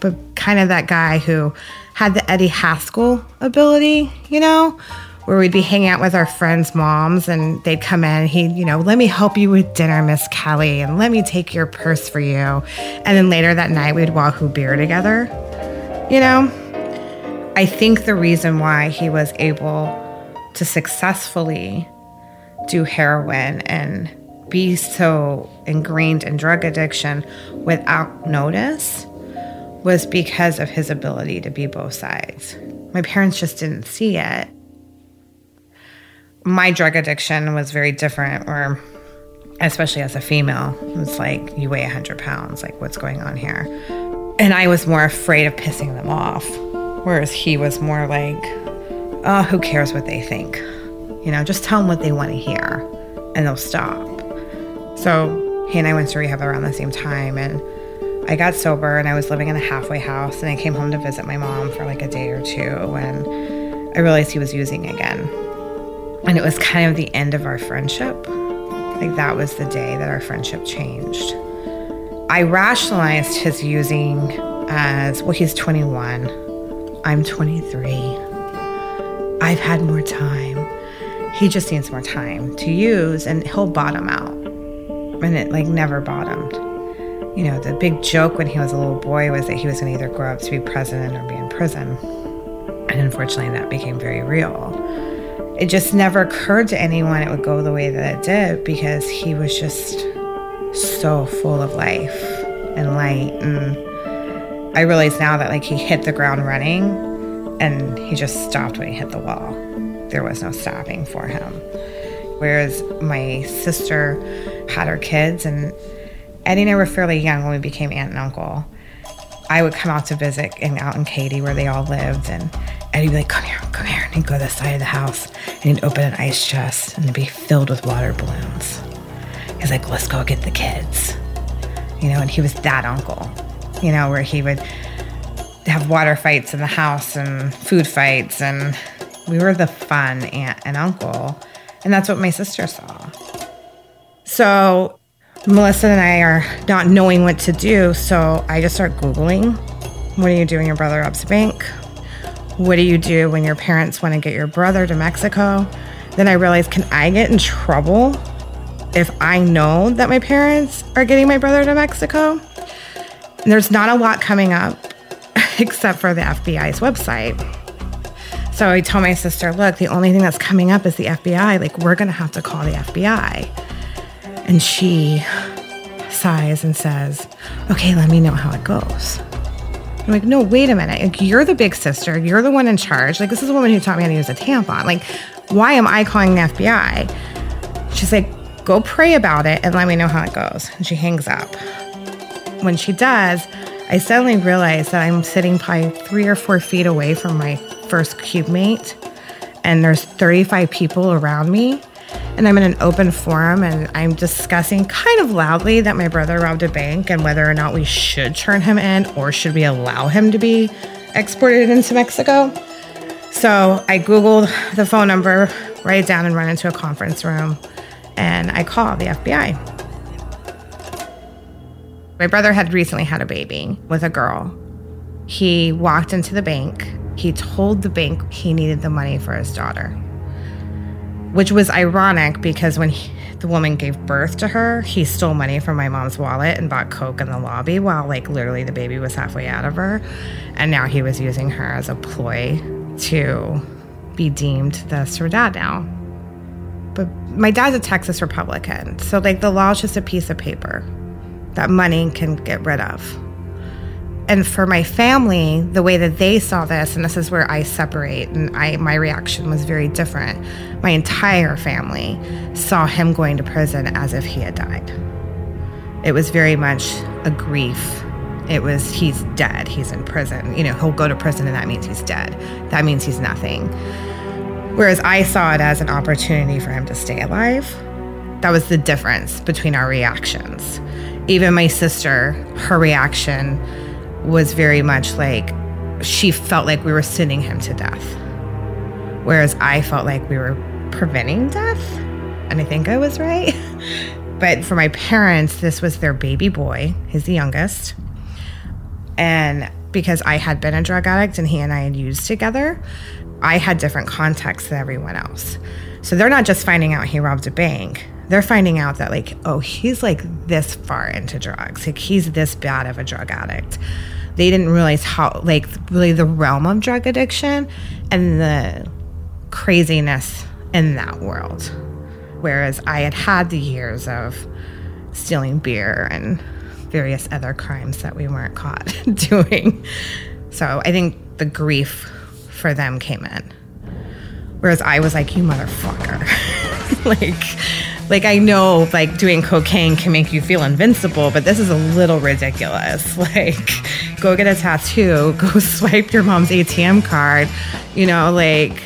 but kind of that guy who had the Eddie Haskell ability, you know, where we'd be hanging out with our friends' moms and they'd come in he'd, you know, let me help you with dinner, Miss Kelly, and let me take your purse for you. And then later that night, we'd wahoo beer together, you know. I think the reason why he was able to successfully do heroin and be so ingrained in drug addiction without notice was because of his ability to be both sides. My parents just didn't see it. My drug addiction was very different, or especially as a female, it was like, you weigh 100 pounds, like, what's going on here? And I was more afraid of pissing them off, whereas he was more like, oh, who cares what they think? You know, just tell them what they want to hear and they'll stop. So he and I went to rehab around the same time and I got sober and I was living in a halfway house and I came home to visit my mom for like a day or two and I realized he was using again. And it was kind of the end of our friendship. Like that was the day that our friendship changed. I rationalized his using as well, he's 21, I'm 23. I've had more time. He just needs more time to use and he'll bottom out. And it like never bottomed. You know, the big joke when he was a little boy was that he was going to either grow up to be president or be in prison. And unfortunately, that became very real. It just never occurred to anyone it would go the way that it did because he was just so full of life and light. And I realize now that like he hit the ground running and he just stopped when he hit the wall. There was no stopping for him. Whereas my sister had her kids, and Eddie and I were fairly young when we became aunt and uncle. I would come out to visit and out in Katy where they all lived, and Eddie'd be like, "Come here, come here," and he'd go to the side of the house and he'd open an ice chest and it'd be filled with water balloons. He's like, "Let's go get the kids," you know, and he was that uncle, you know, where he would have water fights in the house and food fights, and we were the fun aunt and uncle, and that's what my sister saw. So Melissa and I are not knowing what to do, so I just start Googling. What do you do when your brother robs a bank? What do you do when your parents want to get your brother to Mexico? Then I realized, can I get in trouble if I know that my parents are getting my brother to Mexico? And there's not a lot coming up except for the FBI's website. So I told my sister, look, the only thing that's coming up is the FBI. Like, we're going to have to call the FBI. And she sighs and says, okay, let me know how it goes. I'm like, no, wait a minute. Like, you're the big sister. You're the one in charge. Like, this is the woman who taught me how to use a tampon. Like, why am I calling the FBI? She's like, go pray about it and let me know how it goes. And she hangs up. When she does, I suddenly realize that I'm sitting probably three or four feet away from my first cube mate, and there's 35 people around me. And I'm in an open forum and I'm discussing kind of loudly that my brother robbed a bank and whether or not we should turn him in or should we allow him to be exported into Mexico. So I Googled the phone number, write it down, and run into a conference room. And I call the FBI. My brother had recently had a baby with a girl. He walked into the bank. He told the bank he needed the money for his daughter, which was ironic because when he, the woman gave birth to her, he stole money from my mom's wallet and bought Coke in the lobby while, like, literally the baby was halfway out of her. And now he was using her as a ploy to be deemed the her dad now. But my dad's a Texas Republican, so, like, the law is just a piece of paper that money can get rid of. and for my family, the way that they saw this, and this is where I separate, and I my reaction was very different. My entire family saw him going to prison as if he had died. It was very much a grief. It was he's dead. He's in prison. You know, he'll go to prison, and that means he's dead. That means he's nothing. Whereas I saw it as an opportunity for him to stay alive. That was the difference between our reactions. Even my sister, her reaction was very much like she felt like we were sending him to death. Whereas I felt like we were preventing death. And I think I was right. but for my parents, this was their baby boy. He's the youngest. And because I had been a drug addict and he and I had used together, I had different contexts than everyone else. So they're not just finding out he robbed a bank. They're finding out that like, oh, he's like this far into drugs. Like he's this bad of a drug addict. They didn't realize how like really the realm of drug addiction and the craziness in that world. Whereas I had had the years of stealing beer and various other crimes that we weren't caught doing. So I think the grief for them came in. Whereas I was like, you motherfucker. like, like I know like doing cocaine can make you feel invincible, but this is a little ridiculous. Like, go get a tattoo, go swipe your mom's ATM card, you know, like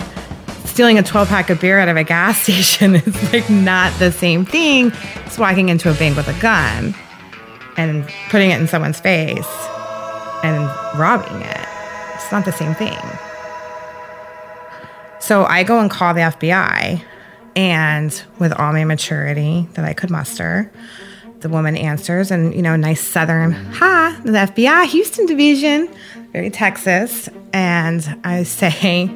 stealing a 12 pack of beer out of a gas station is like not the same thing as walking into a bank with a gun and putting it in someone's face and robbing it. It's not the same thing. So I go and call the FBI, and with all my maturity that I could muster, the woman answers, and you know, nice southern, hi, the FBI, Houston Division, very Texas. And I say,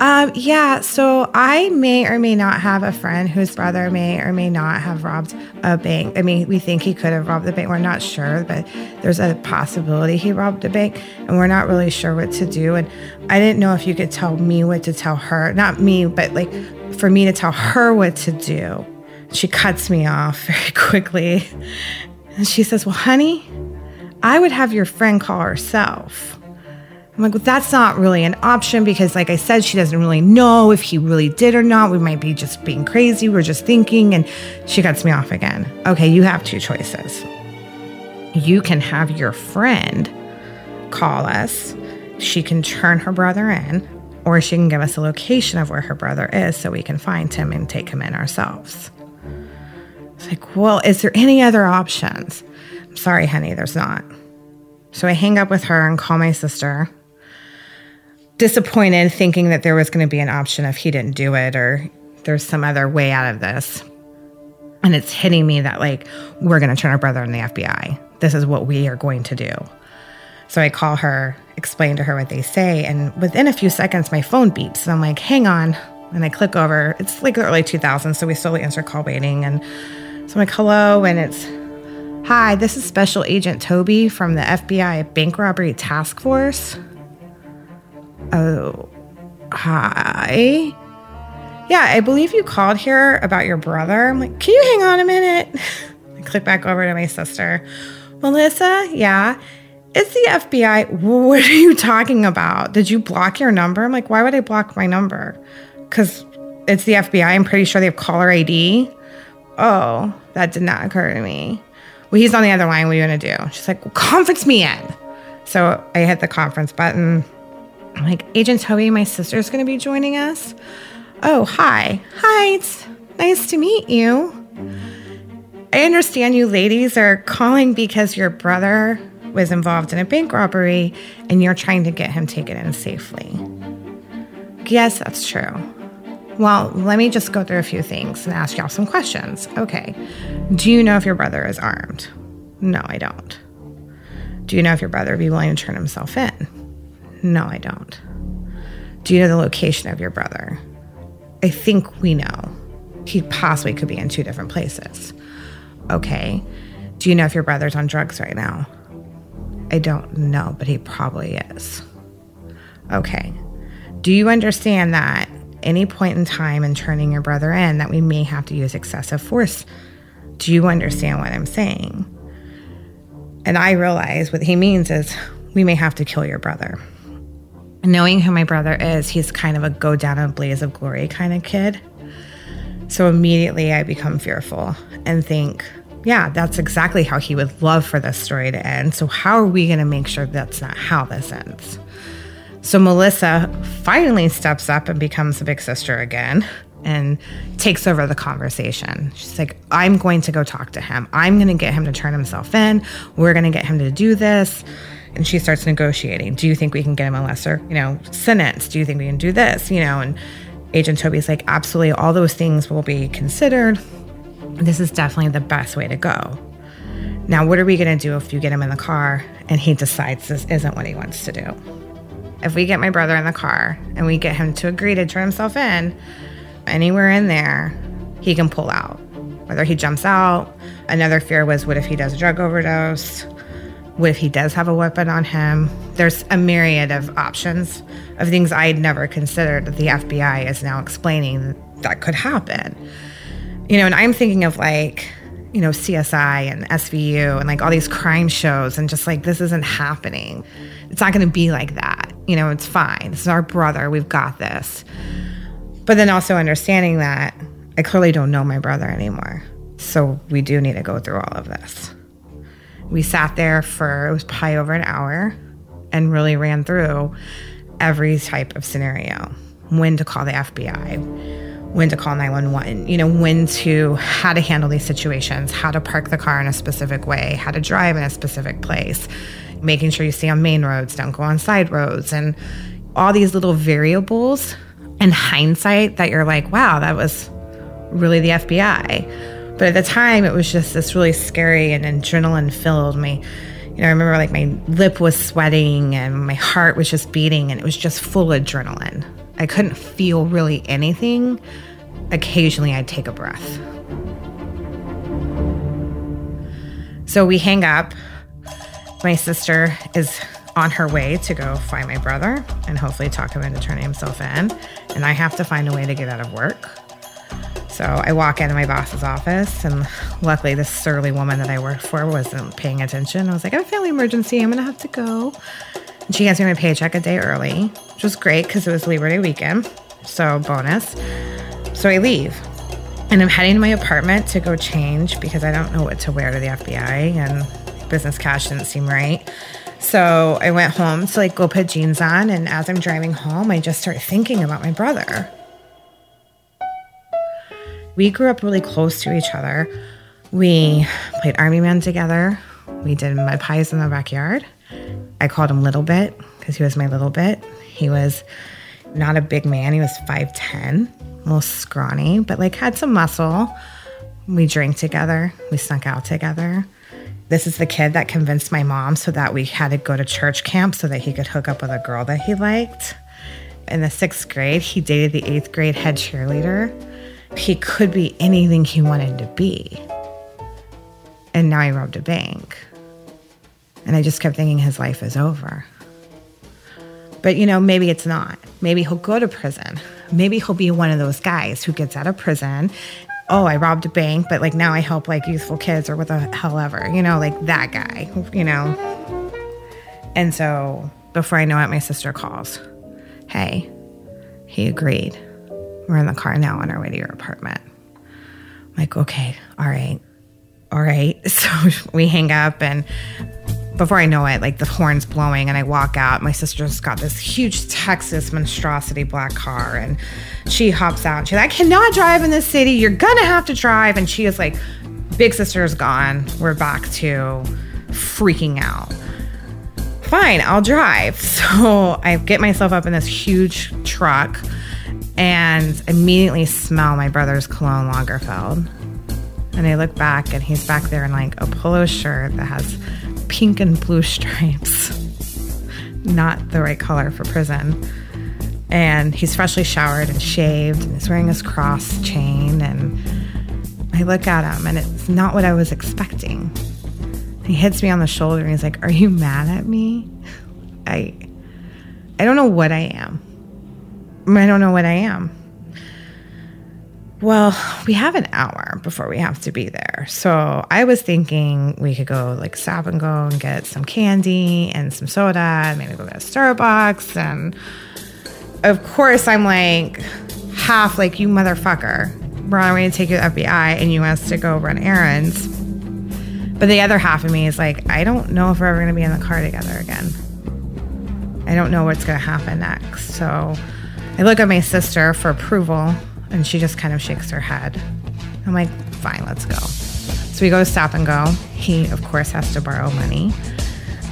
um, yeah, so I may or may not have a friend whose brother may or may not have robbed a bank. I mean, we think he could have robbed the bank. We're not sure, but there's a possibility he robbed a bank, and we're not really sure what to do. And I didn't know if you could tell me what to tell her. Not me, but like for me to tell her what to do. She cuts me off very quickly. And she says, Well, honey, I would have your friend call herself. I'm like, well, that's not really an option because, like I said, she doesn't really know if he really did or not. We might be just being crazy. We're just thinking. And she cuts me off again. Okay, you have two choices. You can have your friend call us, she can turn her brother in, or she can give us a location of where her brother is so we can find him and take him in ourselves. It's like, well, is there any other options? I'm sorry, honey, there's not. So I hang up with her and call my sister disappointed thinking that there was going to be an option if he didn't do it or there's some other way out of this. And it's hitting me that, like, we're going to turn our brother in the FBI. This is what we are going to do. So I call her, explain to her what they say, and within a few seconds, my phone beeps. And I'm like, hang on. And I click over. It's like the early 2000s, so we slowly answer call waiting. And so I'm like, hello. And it's, hi, this is Special Agent Toby from the FBI Bank Robbery Task Force. Oh, hi. Yeah, I believe you called here about your brother. I'm like, can you hang on a minute? I click back over to my sister. Melissa, yeah. It's the FBI. What are you talking about? Did you block your number? I'm like, why would I block my number? Because it's the FBI. I'm pretty sure they have caller ID. Oh, that did not occur to me. Well, he's on the other line. What are you going to do? She's like, well, conference me in. So I hit the conference button. I'm like, Agent Toby, my sister's going to be joining us. Oh, hi. Hi, it's nice to meet you. I understand you ladies are calling because your brother was involved in a bank robbery and you're trying to get him taken in safely. Yes, that's true. Well, let me just go through a few things and ask y'all some questions. Okay. Do you know if your brother is armed? No, I don't. Do you know if your brother would be willing to turn himself in? No, I don't. Do you know the location of your brother? I think we know. He possibly could be in two different places. Okay. Do you know if your brother's on drugs right now? I don't know, but he probably is. Okay. Do you understand that any point in time in turning your brother in that we may have to use excessive force? Do you understand what I'm saying? And I realize what he means is we may have to kill your brother. Knowing who my brother is, he's kind of a go down in a blaze of glory kind of kid. So immediately I become fearful and think, yeah, that's exactly how he would love for this story to end. So, how are we going to make sure that's not how this ends? So, Melissa finally steps up and becomes a big sister again and takes over the conversation. She's like, I'm going to go talk to him. I'm going to get him to turn himself in. We're going to get him to do this. And she starts negotiating. Do you think we can get him a lesser, you know, sentence? Do you think we can do this? You know, and Agent Toby's like, absolutely, all those things will be considered. This is definitely the best way to go. Now, what are we going to do if you get him in the car and he decides this isn't what he wants to do? If we get my brother in the car and we get him to agree to turn himself in, anywhere in there, he can pull out. Whether he jumps out, another fear was what if he does a drug overdose? What if he does have a weapon on him? There's a myriad of options of things I had never considered that the FBI is now explaining that could happen. You know, and I'm thinking of like, you know, CSI and SVU and like all these crime shows and just like this isn't happening. It's not going to be like that. You know, it's fine. This is our brother. We've got this. But then also understanding that I clearly don't know my brother anymore. So we do need to go through all of this. We sat there for, it was probably over an hour and really ran through every type of scenario when to call the FBI, when to call 911, you know, when to, how to handle these situations, how to park the car in a specific way, how to drive in a specific place, making sure you stay on main roads, don't go on side roads, and all these little variables in hindsight that you're like, wow, that was really the FBI. But at the time, it was just this really scary and adrenaline filled. My, you know, I remember like my lip was sweating and my heart was just beating, and it was just full adrenaline. I couldn't feel really anything. Occasionally, I'd take a breath. So we hang up. My sister is on her way to go find my brother and hopefully talk him into turning himself in. And I have to find a way to get out of work. So I walk into my boss's office, and luckily, this surly woman that I worked for wasn't paying attention. I was like, I have a family emergency. I'm going to have to go. She hands me my paycheck a day early, which was great because it was Labor Day weekend. So, bonus. So I leave. And I'm heading to my apartment to go change because I don't know what to wear to the FBI, and business cash didn't seem right. So I went home to like go put jeans on, and as I'm driving home, I just start thinking about my brother. We grew up really close to each other. We played Army Men together. We did mud pies in the backyard. I called him Little Bit because he was my little bit. He was not a big man. He was 5'10, a little scrawny, but like had some muscle. We drank together. We snuck out together. This is the kid that convinced my mom so that we had to go to church camp so that he could hook up with a girl that he liked. In the sixth grade, he dated the eighth grade head cheerleader. He could be anything he wanted to be. And now he robbed a bank. And I just kept thinking his life is over. But you know, maybe it's not. Maybe he'll go to prison. Maybe he'll be one of those guys who gets out of prison. Oh, I robbed a bank, but like now I help like youthful kids or what the hell ever, you know, like that guy, you know. And so before I know it, my sister calls. Hey, he agreed. We're in the car now on our way to your apartment. I'm like, okay, all right, all right. So we hang up, and before I know it, like the horn's blowing, and I walk out. My sister's got this huge Texas monstrosity black car, and she hops out. And she's like, I cannot drive in this city. You're gonna have to drive. And she is like, Big sister's gone. We're back to freaking out fine, I'll drive. So I get myself up in this huge truck and immediately smell my brother's cologne Lagerfeld. And I look back and he's back there in like a polo shirt that has pink and blue stripes. Not the right color for prison. And he's freshly showered and shaved and he's wearing his cross chain. And I look at him and it's not what I was expecting. He hits me on the shoulder and he's like, Are you mad at me? I I don't know what I am. I don't know what I am. Well, we have an hour before we have to be there. So I was thinking we could go like stop and go and get some candy and some soda and maybe go get a Starbucks. And of course, I'm like half like, you motherfucker. We're on our way to take you to the FBI and you want us to go run errands. But the other half of me is like, I don't know if we're ever going to be in the car together again. I don't know what's going to happen next. So I look at my sister for approval and she just kind of shakes her head. I'm like, fine, let's go. So we go to stop and go. He, of course, has to borrow money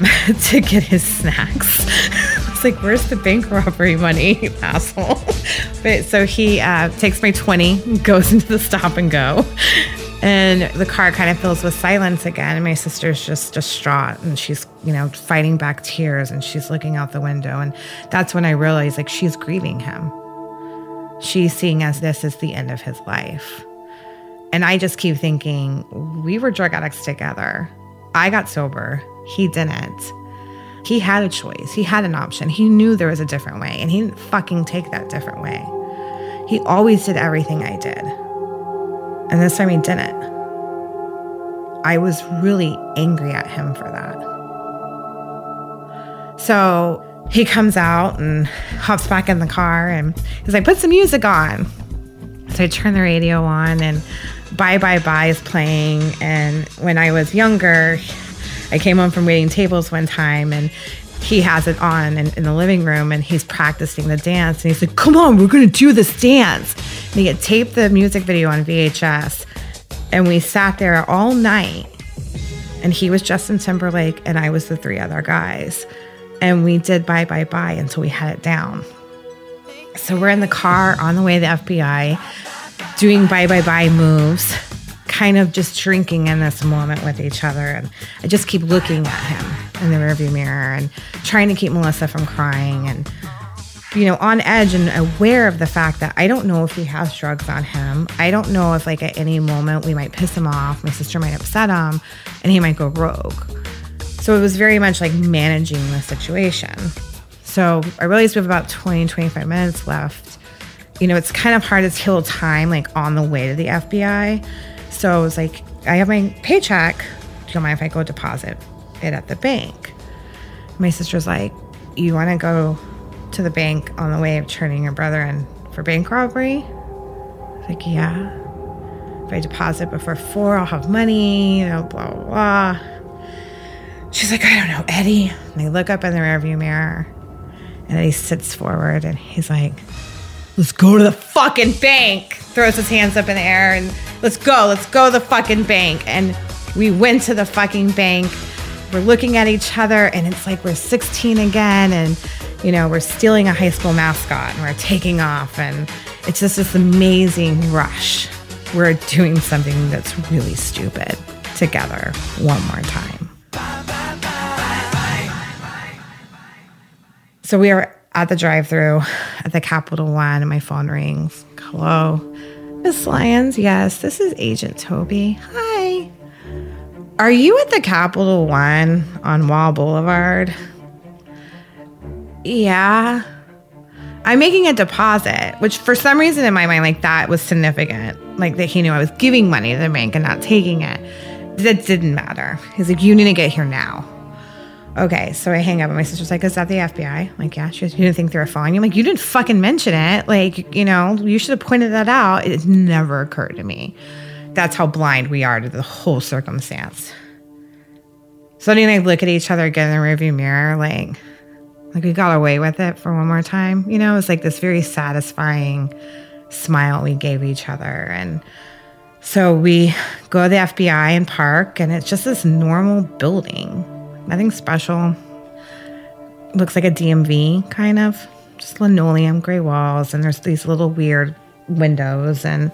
to get his snacks. It's like, where's the bank robbery money, asshole? But so he uh, takes my 20, goes into the stop and go. And the car kind of fills with silence again. And my sister's just distraught and she's, you know, fighting back tears and she's looking out the window. And that's when I realized like she's grieving him. She's seeing as this is the end of his life. And I just keep thinking, we were drug addicts together. I got sober. He didn't. He had a choice. He had an option. He knew there was a different way, and he didn't fucking take that different way. He always did everything I did. And this time he didn't. I was really angry at him for that. So he comes out and hops back in the car and he's like, put some music on. So I turn the radio on and Bye Bye Bye is playing. And when I was younger, I came home from waiting tables one time and he has it on in, in the living room and he's practicing the dance. And he's like, come on, we're going to do this dance. And he had taped the music video on VHS. And we sat there all night. And he was Justin Timberlake and I was the three other guys. And we did Bye Bye Bye until we had it down. So we're in the car on the way to the FBI doing Bye Bye Bye moves, kind of just drinking in this moment with each other. And I just keep looking at him in the rearview mirror and trying to keep Melissa from crying and, you know, on edge and aware of the fact that I don't know if he has drugs on him. I don't know if, like, at any moment we might piss him off, my sister might upset him, and he might go rogue. So it was very much like managing the situation. So I realized we have about 20, 25 minutes left. You know, it's kind of hard to kill time like on the way to the FBI. So I was like, I have my paycheck. Do you mind if I go deposit it at the bank? My sister's like, You want to go to the bank on the way of turning your brother in for bank robbery? I was like, Yeah. If I deposit before four, I'll have money, you know, blah, blah, blah. She's like, I don't know, Eddie. And I look up in the rearview mirror and Eddie sits forward and he's like, let's go to the fucking bank. Throws his hands up in the air and let's go, let's go to the fucking bank. And we went to the fucking bank. We're looking at each other and it's like we're 16 again and you know, we're stealing a high school mascot and we're taking off and it's just this amazing rush. We're doing something that's really stupid together one more time. So we are at the drive-through at the Capital One, and my phone rings. Hello, Miss Lyons. Yes, this is Agent Toby. Hi. Are you at the Capital One on Wall Boulevard? Yeah. I'm making a deposit, which for some reason in my mind, like that was significant. Like that he knew I was giving money to the bank and not taking it. That didn't matter. He's like, you need to get here now. Okay, so I hang up and my sister's like, is that the FBI? I'm like, yeah. She goes, you didn't think they were following you? I'm like, you didn't fucking mention it. Like, you know, you should have pointed that out. It never occurred to me. That's how blind we are to the whole circumstance. So then I look at each other again in the rearview mirror, like, like we got away with it for one more time. You know, it's like this very satisfying smile we gave each other. And so we go to the FBI and park, and it's just this normal building. Nothing special. Looks like a DMV, kind of. Just linoleum, gray walls, and there's these little weird windows. And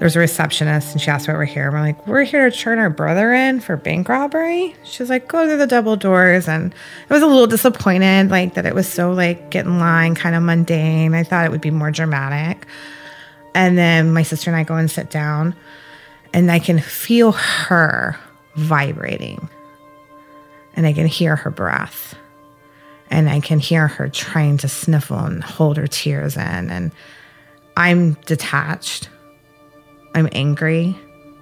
there's a receptionist, and she asked why we're here. We're like, we're here to turn our brother in for bank robbery. She's like, go through the double doors. And I was a little disappointed, like, that it was so, like, get in line, kind of mundane. I thought it would be more dramatic. And then my sister and I go and sit down, and I can feel her vibrating. And I can hear her breath. And I can hear her trying to sniffle and hold her tears in. And I'm detached. I'm angry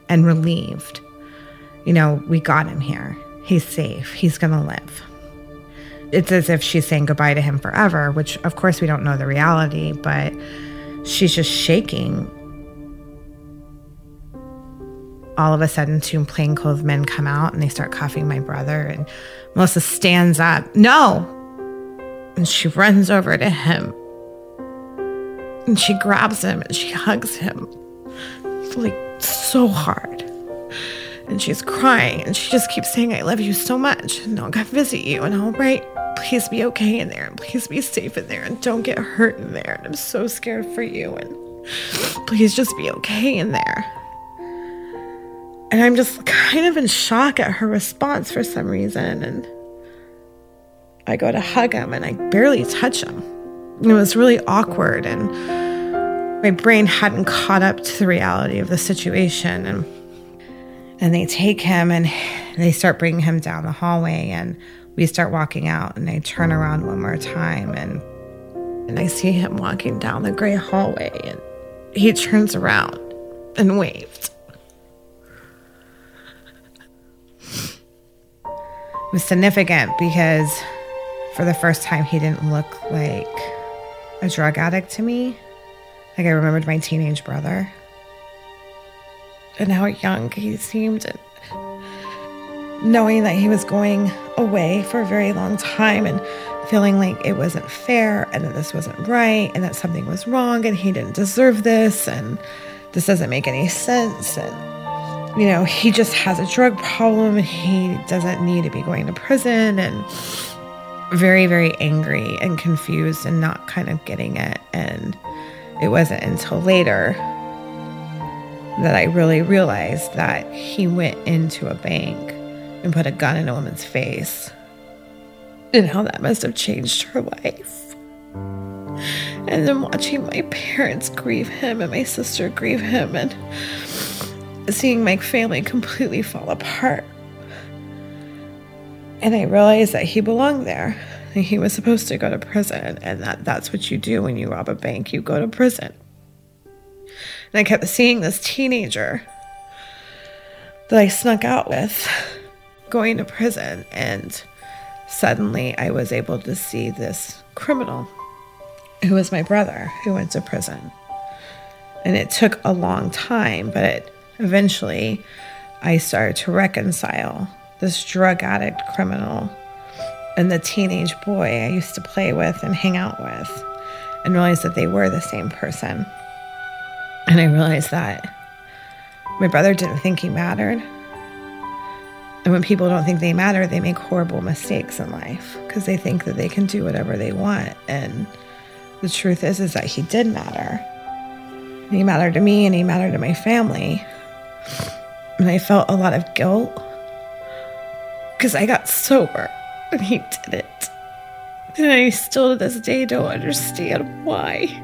and relieved. You know, we got him here. He's safe. He's going to live. It's as if she's saying goodbye to him forever, which of course we don't know the reality, but she's just shaking. All of a sudden, two plainclothes men come out and they start cuffing my brother, and Melissa stands up. No! And she runs over to him. And she grabs him and she hugs him like so hard. And she's crying and she just keeps saying, I love you so much. And I'll go visit you and I'll write, please be okay in there and please be safe in there and don't get hurt in there. And I'm so scared for you and please just be okay in there. And I'm just kind of in shock at her response for some reason. And I go to hug him and I barely touch him. It was really awkward and my brain hadn't caught up to the reality of the situation and and they take him and they start bringing him down the hallway and we start walking out and I turn around one more time and and I see him walking down the gray hallway and he turns around and waved. It was significant because for the first time he didn't look like a drug addict to me. Like I remembered my teenage brother and how young he seemed. Knowing that he was going away for a very long time and feeling like it wasn't fair and that this wasn't right and that something was wrong and he didn't deserve this and this doesn't make any sense and you know he just has a drug problem and he doesn't need to be going to prison and very very angry and confused and not kind of getting it and it wasn't until later that I really realized that he went into a bank and put a gun in a woman's face and how that must have changed her life. And then watching my parents grieve him and my sister grieve him and seeing my family completely fall apart. And I realized that he belonged there. And he was supposed to go to prison, and that that's what you do when you rob a bank. You go to prison. And I kept seeing this teenager that I snuck out with going to prison. And suddenly I was able to see this criminal who was my brother who went to prison. And it took a long time, but eventually I started to reconcile this drug addict criminal and the teenage boy I used to play with and hang out with and realized that they were the same person. And I realized that my brother didn't think he mattered. And when people don't think they matter, they make horrible mistakes in life because they think that they can do whatever they want. And the truth is is that he did matter. He mattered to me and he mattered to my family. And I felt a lot of guilt because I got sober and he didn't. And I still to this day don't understand why.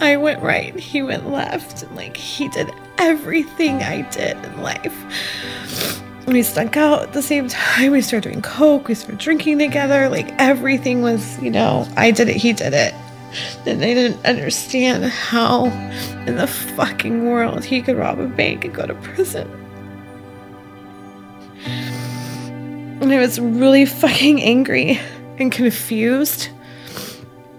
I went right and he went left. And like he did everything I did in life. We stuck out at the same time. We started doing coke. We started drinking together. Like everything was, you know, I did it, he did it. And I didn't understand how in the fucking world he could rob a bank and go to prison. And I was really fucking angry and confused.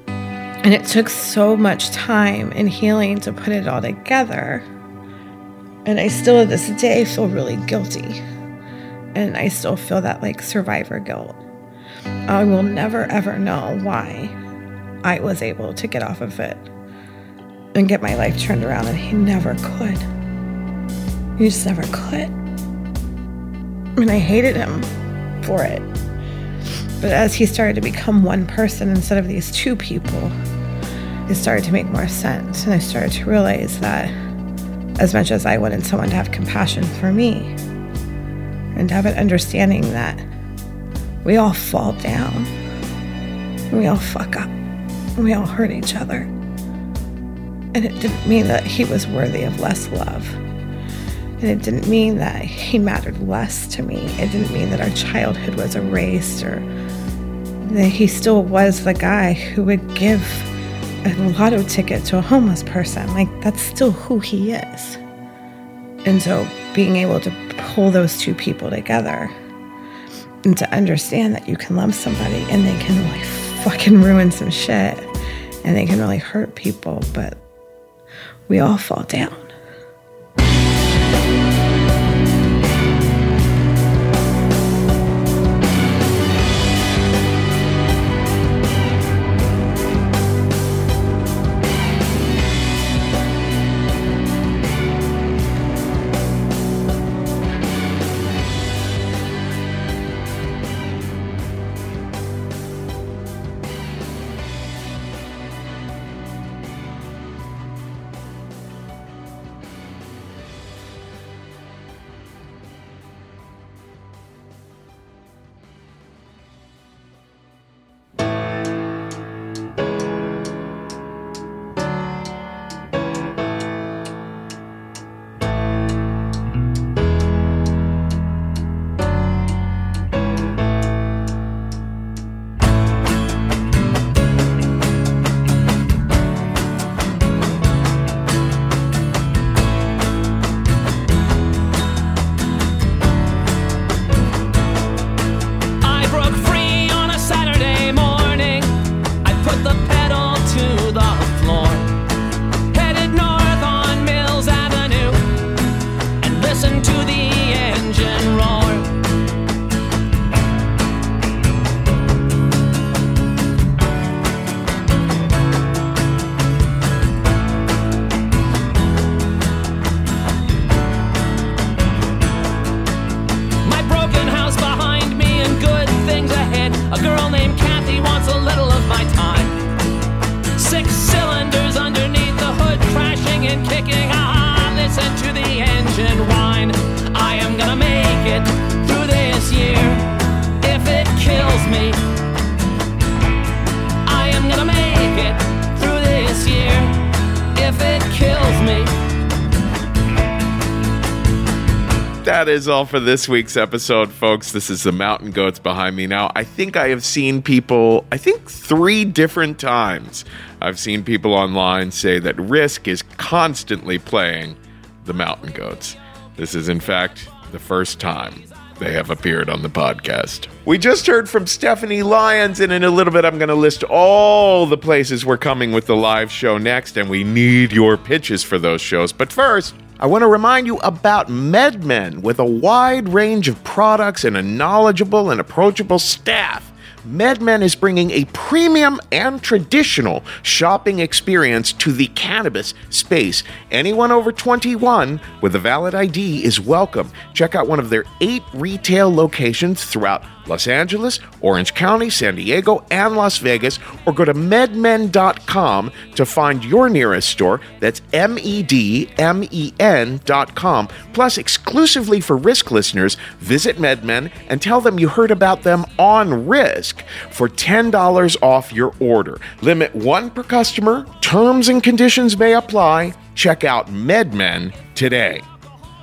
And it took so much time and healing to put it all together. And I still, to this day, feel really guilty. And I still feel that like survivor guilt. I will never ever know why I was able to get off of it and get my life turned around, and he never could. He just never could. And I hated him for it. But as he started to become one person instead of these two people, it started to make more sense. And I started to realize that as much as I wanted someone to have compassion for me and to have an understanding that we all fall down, we all fuck up, we all hurt each other. And it didn't mean that he was worthy of less love. And it didn't mean that he mattered less to me. It didn't mean that our childhood was erased or that he still was the guy who would give a lotto ticket to a homeless person. Like, that's still who he is. And so being able to pull those two people together and to understand that you can love somebody and they can like fucking ruin some shit and they can really hurt people, but we all fall down. Is all for this week's episode, folks. This is the Mountain Goats behind me now. I think I have seen people, I think three different times, I've seen people online say that Risk is constantly playing the Mountain Goats. This is, in fact, the first time they have appeared on the podcast. We just heard from Stephanie Lyons, and in a little bit, I'm going to list all the places we're coming with the live show next, and we need your pitches for those shows. But first, I want to remind you about MedMen with a wide range of products and a knowledgeable and approachable staff. MedMen is bringing a premium and traditional shopping experience to the cannabis space. Anyone over 21 with a valid ID is welcome. Check out one of their eight retail locations throughout Los Angeles, Orange County, San Diego, and Las Vegas, or go to medmen.com to find your nearest store. That's M E D M E N.com. Plus, exclusively for Risk listeners, visit MedMen and tell them you heard about them on Risk for $10 off your order. Limit one per customer. Terms and conditions may apply. Check out MedMen today.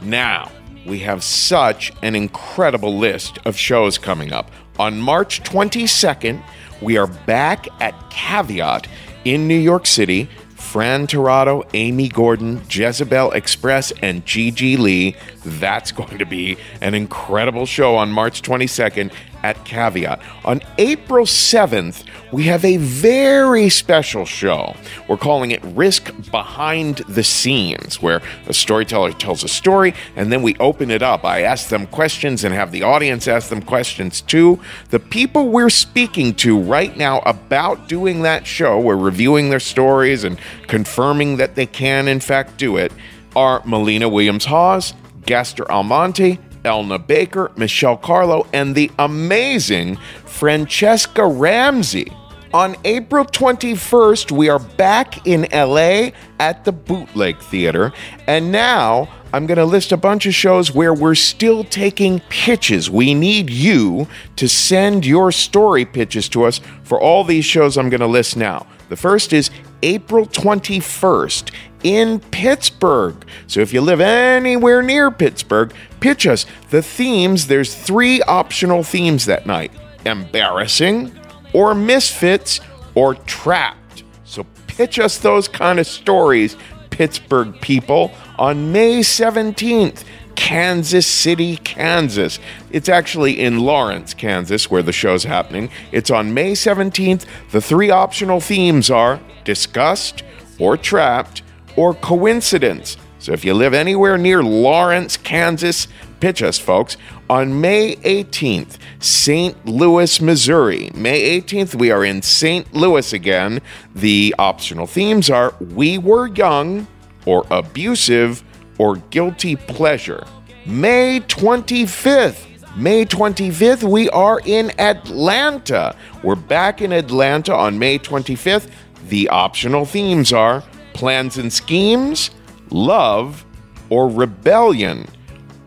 Now, we have such an incredible list of shows coming up. On March 22nd, we are back at Caveat in New York City. Fran Tirado, Amy Gordon, Jezebel Express, and Gigi Lee. That's going to be an incredible show on March 22nd at Caveat. On April 7th, we have a very special show. We're calling it Risk Behind the Scenes, where a storyteller tells a story and then we open it up. I ask them questions and have the audience ask them questions too. The people we're speaking to right now about doing that show, we're reviewing their stories and confirming that they can, in fact, do it, are Melina Williams Hawes, Gastor Almonte, Elna Baker, Michelle Carlo, and the amazing Franchesca Ramsey. On April 21st, we are back in LA at the Bootleg Theater. And now I'm going to list a bunch of shows where we're still taking pitches. We need you to send your story pitches to us for all these shows I'm going to list now. The first is April 21st in Pittsburgh. So if you live anywhere near Pittsburgh, pitch us the themes. There's three optional themes that night embarrassing, or misfits, or trapped. So pitch us those kind of stories, Pittsburgh people, On May 17th, Kansas City, Kansas. It's actually in Lawrence, Kansas, where the show's happening. It's on May 17th. The three optional themes are disgust, or trapped, or coincidence. So if you live anywhere near Lawrence, Kansas, pitch us, folks. On May 18th, St. Louis, Missouri. May 18th, we are in St. Louis again. The optional themes are We Were Young, or Abusive, or Guilty Pleasure. May 25th, May 25th, we are in Atlanta. We're back in Atlanta on May 25th. The optional themes are plans and schemes, love, or rebellion.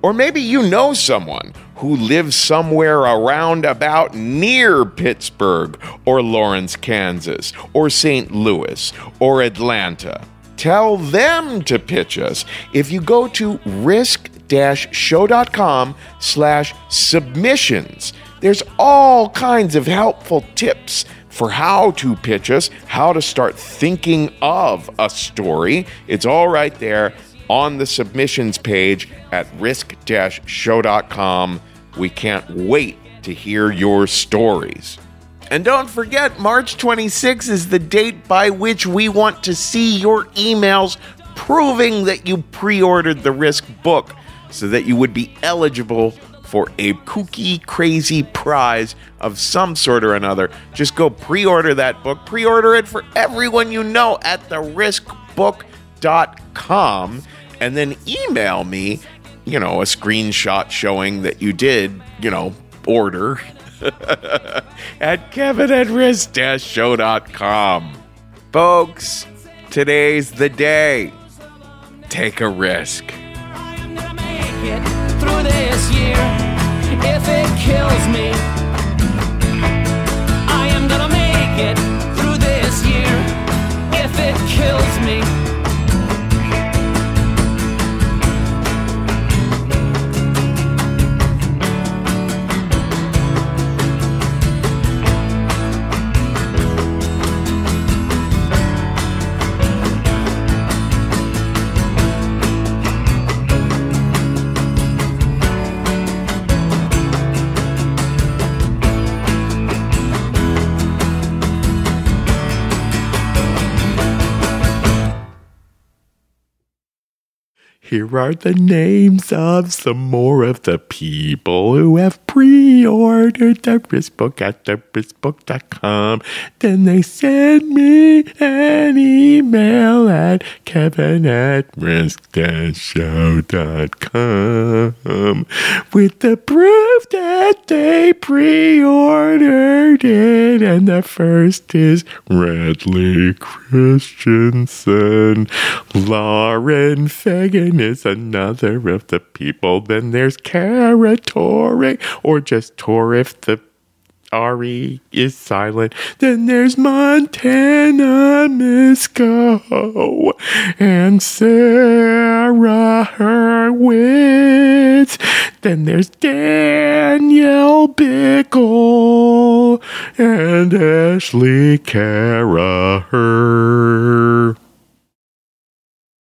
Or maybe you know someone who lives somewhere around about near Pittsburgh or Lawrence, Kansas, or St. Louis or Atlanta. Tell them to pitch us. If you go to risk-show.com slash submissions, there's all kinds of helpful tips for how to pitch us, how to start thinking of a story. It's all right there on the submissions page at risk-show.com. We can't wait to hear your stories. And don't forget, March 26 is the date by which we want to see your emails proving that you pre ordered the Risk book so that you would be eligible for a kooky, crazy prize of some sort or another. Just go pre order that book, pre order it for everyone you know at theriskbook.com, and then email me, you know, a screenshot showing that you did, you know, order at kevin at risk-show.com. Folks, today's the day. Take a risk. through this year if it kills me. Here are the names of some more of the people who have pre-ordered the Risk book at theriskbook.com. Then they send me an email at kevin at risk-show.com with the proof that they pre-ordered it. And the first is Radley Christensen. Lauren Fagan is another of the people. Then there's Cara Torre, or just Torre if the Ari is silent. Then there's Montana Misco and Sarah Hurwitz. Then there's Danielle Bickle and Ashley Cara